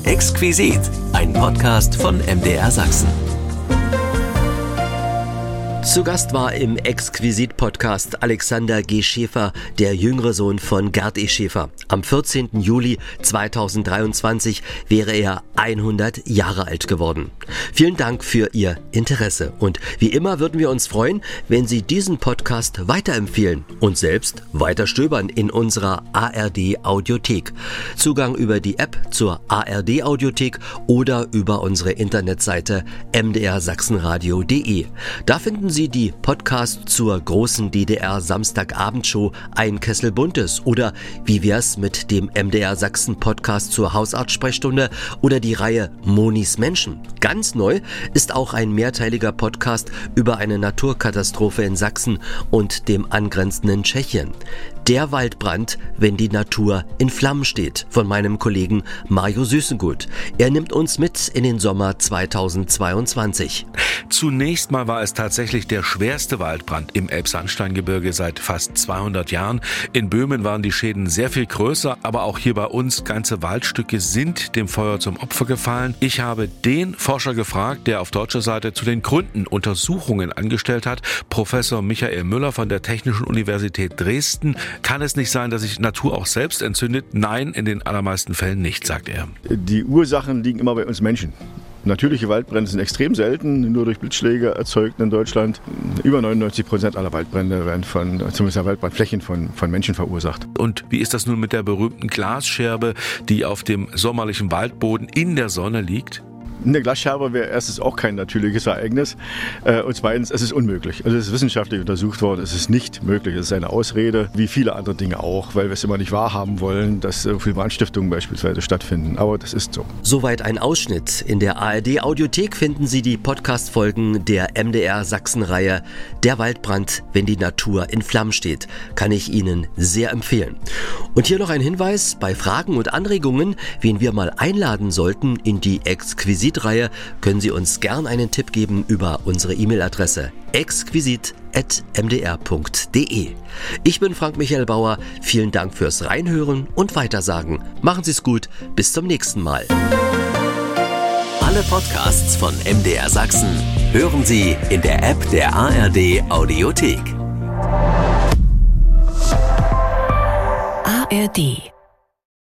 Exquisit, ein Podcast von MDR Sachsen. Zu Gast war im Exquisit-Podcast Alexander G. Schäfer, der jüngere Sohn von Gerd E. Schäfer. Am 14. Juli 2023 wäre er 100 Jahre alt geworden. Vielen Dank für Ihr Interesse und wie immer würden wir uns freuen, wenn Sie diesen Podcast weiterempfehlen und selbst weiter stöbern in unserer ARD Audiothek. Zugang über die App zur ARD Audiothek oder über unsere Internetseite mdrsachsenradio.de. Da finden Sie die Podcast zur großen DDR Samstagabendshow Ein Kessel Buntes oder wie wär's mit dem MDR Sachsen Podcast zur Hausarztsprechstunde oder die Reihe Monis Menschen. Ganz neu ist auch ein mehrteiliger Podcast über eine Naturkatastrophe in Sachsen und dem angrenzenden Tschechien. Der Waldbrand, wenn die Natur in Flammen steht, von meinem Kollegen Mario Süßengut. Er nimmt uns mit in den Sommer 2022. Zunächst mal war es tatsächlich der schwerste Waldbrand im Elbsandsteingebirge seit fast 200 Jahren. In Böhmen waren die Schäden sehr viel größer, aber auch hier bei uns ganze Waldstücke sind dem Feuer zum Opfer gefallen. Ich habe den Forscher gefragt, der auf deutscher Seite zu den Gründen Untersuchungen angestellt hat, Professor Michael Müller von der Technischen Universität Dresden. Kann es nicht sein, dass sich Natur auch selbst entzündet? Nein, in den allermeisten Fällen nicht, sagt er. Die Ursachen liegen immer bei uns Menschen. Natürliche Waldbrände sind extrem selten, nur durch Blitzschläge erzeugt in Deutschland. Über 99 Prozent aller Waldbrände werden von, zumindest Waldbrandflächen von, von Menschen verursacht. Und wie ist das nun mit der berühmten Glasscherbe, die auf dem sommerlichen Waldboden in der Sonne liegt? Eine Glasscherbe wäre erstens auch kein natürliches Ereignis äh, und zweitens, es ist unmöglich. Also es ist wissenschaftlich untersucht worden, es ist nicht möglich. Es ist eine Ausrede, wie viele andere Dinge auch, weil wir es immer nicht wahrhaben wollen, dass so viele Brandstiftungen beispielsweise stattfinden. Aber das ist so. Soweit ein Ausschnitt. In der ARD Audiothek finden Sie die Podcast-Folgen der MDR Sachsen-Reihe Der Waldbrand, wenn die Natur in Flammen steht. Kann ich Ihnen sehr empfehlen. Und hier noch ein Hinweis, bei Fragen und Anregungen, wen wir mal einladen sollten in die exquisite Exquisit-Reihe können Sie uns gern einen Tipp geben über unsere E-Mail-Adresse exquisit.mdr.de. Ich bin Frank Michael Bauer. Vielen Dank fürs Reinhören und Weitersagen. Machen Sie es gut. Bis zum nächsten Mal. Alle Podcasts von MDR Sachsen hören Sie in der App der ARD Audiothek. ARD